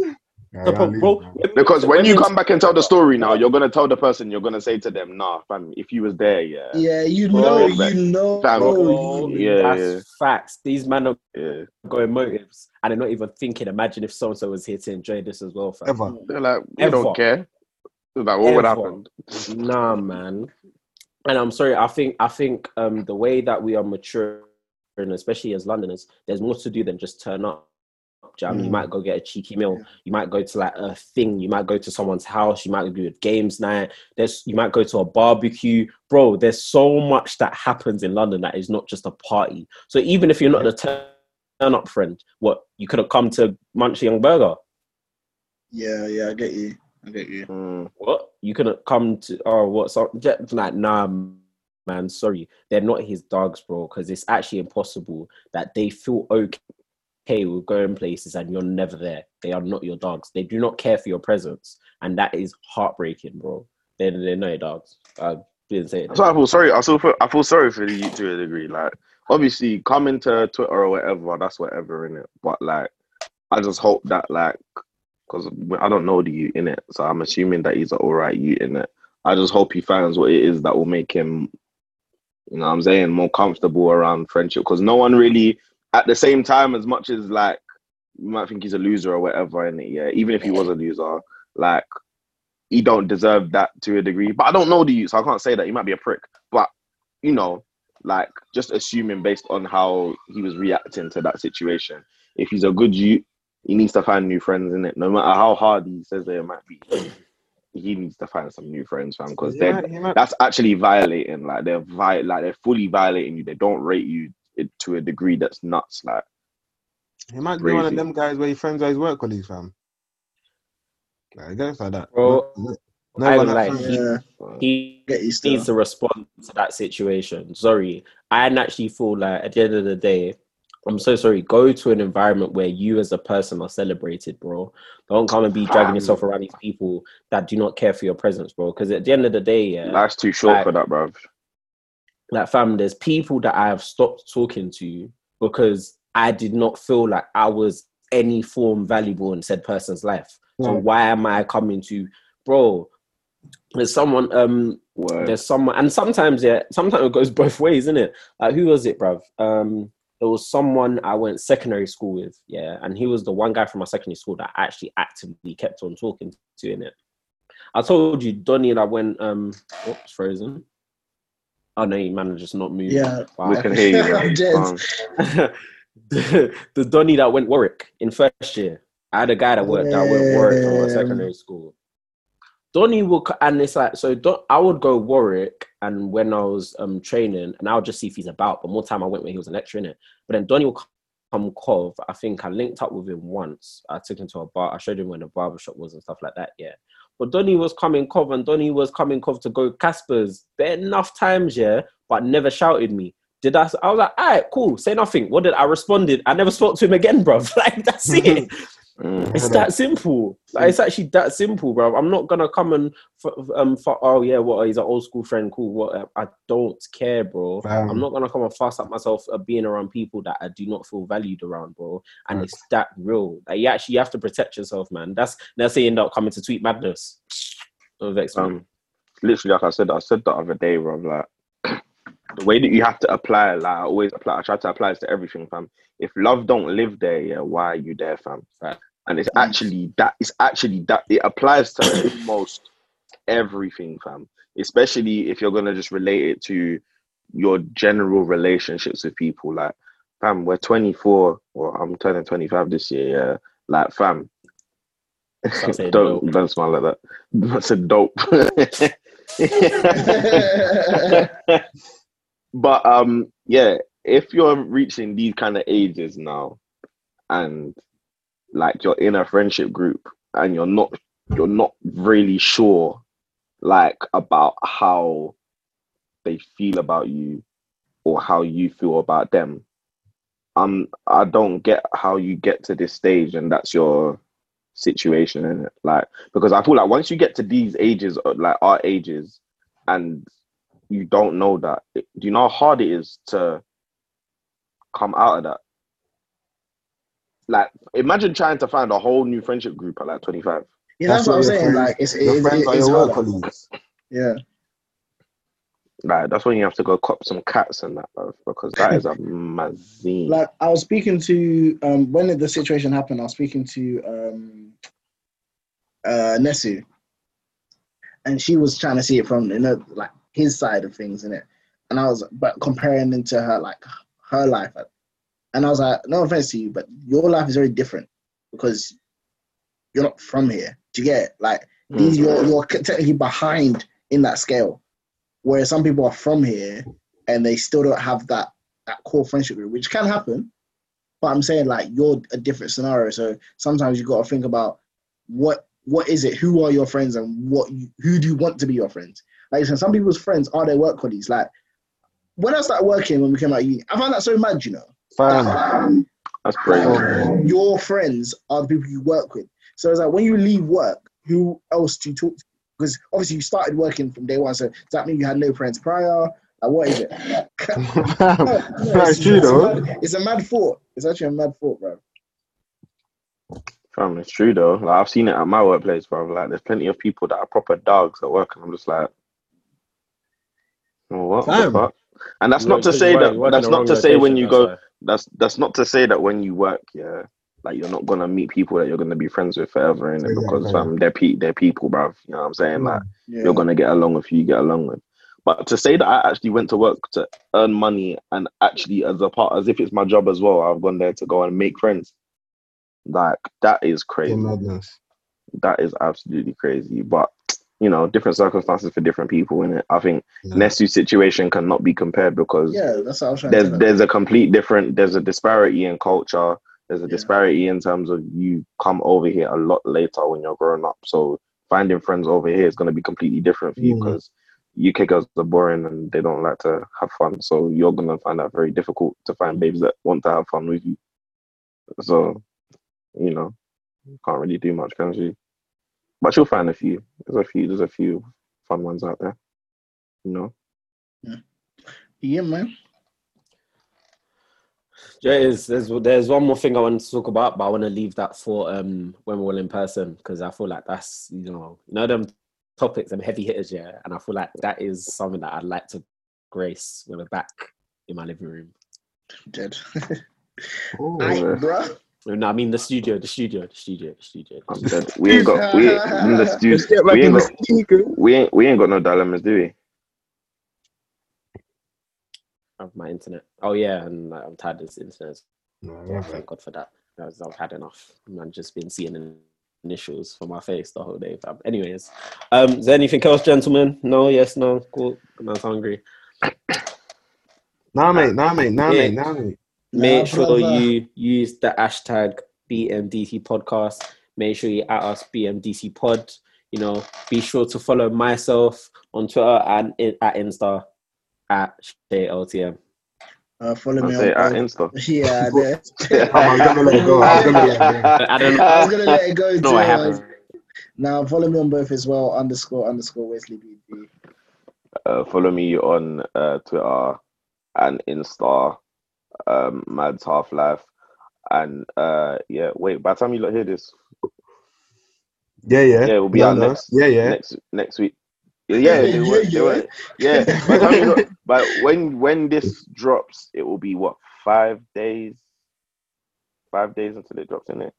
Speaker 4: Yeah,
Speaker 1: the
Speaker 4: yeah,
Speaker 1: bro.
Speaker 2: Because when you come back and tell the story now, you're gonna tell the person, you're gonna say to them, nah, fam, if you was there, yeah.
Speaker 3: Yeah, you
Speaker 1: Bro,
Speaker 3: know,
Speaker 2: like,
Speaker 3: you know.
Speaker 2: fam,
Speaker 1: Bro,
Speaker 2: Yeah,
Speaker 1: that's
Speaker 2: yeah.
Speaker 1: facts. These men are
Speaker 2: Yeah.
Speaker 1: going motives, and they're not even thinking. Imagine if so and so was here to enjoy this as well, fam.
Speaker 4: Ever.
Speaker 2: They're like, we
Speaker 1: Ever.
Speaker 2: don't care. It's like, what would happen?
Speaker 1: Nah, man. And I'm sorry. I think I think um the way that we are mature, and especially as Londoners, there's more to do than just turn up. You know I mean? You
Speaker 4: Mm.
Speaker 1: might go get a cheeky meal. You might go to like a thing. You might go to someone's house. You might do a games night. There's you might go to a barbecue, bro. There's so much that happens in London that is not just a party. So even if you're not the turn up friend, what you could have come to Munch Young Burger.
Speaker 3: Yeah, yeah, I get you. I get you.
Speaker 2: Mm.
Speaker 1: What you couldn't come to? Oh, what's up? Like nah, man. Sorry, they're not his dogs, bro. Because it's actually impossible that they feel okay with going places and you're never there. They are not your dogs. They do not care for your presence, and that is heartbreaking, bro. They're they're not your dogs. I didn't say it.
Speaker 2: So I feel sorry. I still feel, I feel sorry for you to a degree. Like, obviously, coming to Twitter or whatever, that's whatever in it. But like, I just hope that like, because I don't know the you in it, so I'm assuming that he's an alright you in it. I just hope he finds what it is that will make him, you know, what I'm saying more comfortable around friendship. Because no one really, at the same time, as much as like you might think he's a loser or whatever and. Yeah, even if he was a loser, like he don't deserve that to a degree. But I don't know the youth, so I can't say that he might be a prick. But you know, like just assuming based on how he was reacting to that situation, if he's a good youth, he needs to find new friends in it. No matter how hard he says they might be, he needs to find some new friends, fam. Because
Speaker 4: He
Speaker 2: they're
Speaker 4: might- he might-
Speaker 2: that's actually violating. Like they're vi- like they're fully violating you. They don't rate you it- to a degree that's nuts. Like
Speaker 4: He might be one of them guys where he friends with his work colleagues, fam. Like, that's like that.
Speaker 1: Bro,
Speaker 4: No,
Speaker 1: I
Speaker 4: no,
Speaker 1: ain't
Speaker 4: no,
Speaker 1: like- he-
Speaker 3: Yeah,
Speaker 1: He
Speaker 3: get you
Speaker 1: needs to respond to that situation. Sorry, I actually feel like at the end of the day, I'm so sorry. Go to an environment where you as a person are celebrated, bro. Don't come and be dragging
Speaker 2: Fam.
Speaker 1: yourself around these people that do not care for your presence, bro. Because at the end of the day, yeah,
Speaker 2: life's too short
Speaker 1: Like-
Speaker 2: for that, bruv.
Speaker 1: Like fam, there's people that I have stopped talking to because I did not feel like I was any form valuable in said person's life. So why am I coming to, bro? There's someone, um,
Speaker 2: Word.
Speaker 1: there's someone, and sometimes yeah, sometimes it goes both ways, isn't it? Like who was it, bruv? Um, there was someone I went secondary school with, yeah, and he was the one guy from my secondary school that I actually actively kept on talking to in it. I told you, Donny, and I went, um, oops, frozen. Oh no, you man, just not moving.
Speaker 3: Yeah.
Speaker 1: Wow.
Speaker 2: we can hear you. Um,
Speaker 1: the, the Donny that went Warwick in first year. I had a guy that worked that went Warwick from my secondary school. Donny will and it's like so. Don, I would go Warwick, and when I was um training, and I would just see if he's about. But more time I went when he was an lecturer in it. But then Donny will come Cov. I think I linked up with him once. I took him to a bar. I showed him where the barber shop was and stuff like that. Yeah. But Donny was coming Cov, and Donny was coming Cov to go Casper's. There enough times, yeah, but never shouted me. Did I? I was like, all right, cool. Say nothing. What did I responded? I never spoke to him again, bro. like that's it.
Speaker 2: Mm.
Speaker 1: It's that simple. Like, it's actually that simple, bro. I'm not gonna come and f- um f- oh yeah, what he's an old school friend, cool. What I don't care, bro. I'm not gonna come and fuss up myself uh, being around people that I do not feel valued around, bro. And it's that real. Like you actually have to protect yourself, man. That's that's end up coming to tweet madness. Don't vex me.
Speaker 2: Um, literally, like I said, I said the other day, bro. Like the way that you have to apply, like I always apply. I try to apply it to everything, fam. If love don't live there, yeah, why are you there, fam?
Speaker 1: Right.
Speaker 2: And it's actually that. It's actually that. It applies to almost everything, fam. Especially if you're gonna just relate it to your general relationships with people. Like, fam, we're 24, or I'm turning 25 this year. Yeah, like, fam. Don't
Speaker 1: dope.
Speaker 2: don't smile like that. That's said dope. but um, yeah, if you're reaching these kind of ages now, and like you're in a friendship group, and you're not you're not really sure, like about how they feel about you, or how you feel about them. Um, I don't get how you get to this stage, and that's your situation in it like because i feel like once you get to these ages uh, like our ages and you don't know that do you know how hard it is to come out of that like imagine trying to find a whole new friendship group at like 25
Speaker 3: yeah, that's what I'm saying.
Speaker 4: friends-
Speaker 3: Like, it's
Speaker 4: Your
Speaker 3: it's,
Speaker 4: friends are
Speaker 3: it's
Speaker 4: your work
Speaker 3: hard.
Speaker 4: colleagues.
Speaker 3: Yeah,
Speaker 2: like that's when you have to go cop some cats and that bruv, because that is a mazine
Speaker 3: like I was speaking to um when did the situation happened. I was speaking to um uh Nesu, and she was trying to see it from you know like his side of things in it, and I was but comparing into her like her life, and I was like, no offense to you, but your life is very different because you're not from here. Do you get it? Like these,
Speaker 2: Mm.
Speaker 3: you're you're technically behind in that scale, whereas some people are from here and they still don't have that that core friendship group, which can happen. But I'm saying like you're a different scenario, so sometimes you got to think about what what is it? Who are your friends, and what you, who do you want to be your friends? Like said, some people's friends are their work colleagues. Like when I started working when we came out of uni, I found that so mad. You know,
Speaker 4: Fam.
Speaker 2: that's crazy
Speaker 4: Oh,
Speaker 3: your friends are the people you work with. So it's like when you leave work, who else do you talk to? Because obviously you started working from day one. So does that mean you had no friends prior? Like what is it?
Speaker 4: Fam.
Speaker 3: No,
Speaker 4: That's true
Speaker 3: it's,
Speaker 4: though.
Speaker 3: a mad, it's a mad thought. It's actually a mad thought, bro.
Speaker 2: Fam, it's true though. Like I've seen it at my workplace, bro. Like there's plenty of people that are proper dogs at work, and I'm just like, oh, what the fuck? And that's
Speaker 1: You
Speaker 2: not to say that.
Speaker 1: you work in
Speaker 2: That's not to say when
Speaker 1: location,
Speaker 2: you
Speaker 1: that's
Speaker 2: go.
Speaker 1: why.
Speaker 2: That's that's not to say that when you work, yeah, like you're not gonna meet people that you're gonna be friends with forever, in it because um, they're pe- they're people, bro. You know what I'm saying? Like
Speaker 3: Yeah.
Speaker 2: you're gonna get along with who you get along with. But to say that I actually went to work to earn money and actually as a part as if it's my job as well, I've gone there to go and make friends. Like that is crazy.
Speaker 4: Madness.
Speaker 2: That is absolutely crazy. But you know, different circumstances for different people and. I think
Speaker 4: Yeah.
Speaker 2: Nesu's situation cannot be compared because
Speaker 3: yeah, that's what I was
Speaker 2: there's
Speaker 3: to
Speaker 2: there's a complete different there's a disparity in culture. There's a
Speaker 3: Yeah.
Speaker 2: disparity in terms of you come over here a lot later when you're growing up. So finding friends over here is going to be completely different for you
Speaker 4: Mm.
Speaker 2: because UK girls are boring and they don't like to have fun. So you're going to find that very difficult to find babes that want to have fun with you. So, you know, you can't really do much, can you? But you'll find a few. There's a few. There's a few fun ones out there. You know.
Speaker 3: Yeah, man.
Speaker 1: Yeah, it is. There's there's one more thing I want to talk about, but I want to leave that for um when we're all in person because I feel like that's you know you know them topics, them heavy hitters, yeah, and I feel like that is something that I'd like to grace when we're back in my living room.
Speaker 3: Dead.
Speaker 4: Oh,
Speaker 3: Aight, bro.
Speaker 1: No, I mean the studio, the studio, the studio, the studio.
Speaker 2: I'm dead. We ain't got we in the studio.
Speaker 4: Let's get back
Speaker 2: We ain't got we ain't we ain't got no dilemmas, do we?
Speaker 1: Of my internet. Oh yeah, and like, I'm tired of this internet.
Speaker 4: No,
Speaker 1: Yeah,
Speaker 4: yeah,
Speaker 1: thank God for that. Because I've had enough. I've just been seeing initials for my face the whole day. Fam. Anyways, um, is there anything else, gentlemen? No, yes, no. Cool. I'm hungry.
Speaker 4: Nah, mate. Nah, mate. Nah,
Speaker 1: Yeah.
Speaker 4: mate. Nah, mate.
Speaker 1: Make
Speaker 3: Nah,
Speaker 1: sure
Speaker 3: brother.
Speaker 1: you use the hashtag BMDT podcast. Make sure you at us BMDT pod. You know, be sure to follow myself on Twitter and in, at Insta at ShayLTM.
Speaker 3: Uh, follow
Speaker 2: I
Speaker 3: me on
Speaker 2: at. Insta.
Speaker 3: Yeah, I know.
Speaker 4: I was gonna let it go. I was gonna let it go.
Speaker 1: I don't
Speaker 3: I was gonna let it go.
Speaker 1: know
Speaker 3: too.
Speaker 1: what
Speaker 3: uh. Now follow me on both as well. Underscore underscore Wesley BB.
Speaker 2: Uh, follow me on uh, Twitter and Insta, um, Mads Half Life, and uh, yeah. Wait, by the time you lot hear this,
Speaker 4: Yeah, yeah.
Speaker 2: yeah, it will be
Speaker 4: Yeah,
Speaker 2: out
Speaker 4: no.
Speaker 2: next.
Speaker 4: Yeah, yeah.
Speaker 2: Next next week. Yeah, yeah, they
Speaker 3: Yeah,
Speaker 2: were- they
Speaker 3: yeah.
Speaker 2: were- yeah. By the time you lot- but when when this drops, it will be what five days, five days until it drops in it.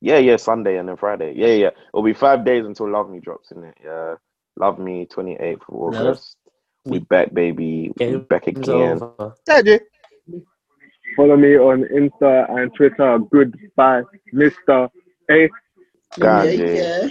Speaker 2: Yeah, yeah, Sunday and then Friday. Yeah, yeah. It'll be five days until Love Me drops in it. Yeah, Love Me, twenty eighth of
Speaker 1: Yeah,
Speaker 2: August. We back, baby. We
Speaker 1: Game's
Speaker 2: back again.
Speaker 1: over.
Speaker 4: Yeah, Jay.
Speaker 6: Follow me on Insta and Twitter. Goodbye, Mr. A.
Speaker 2: God,
Speaker 3: yeah,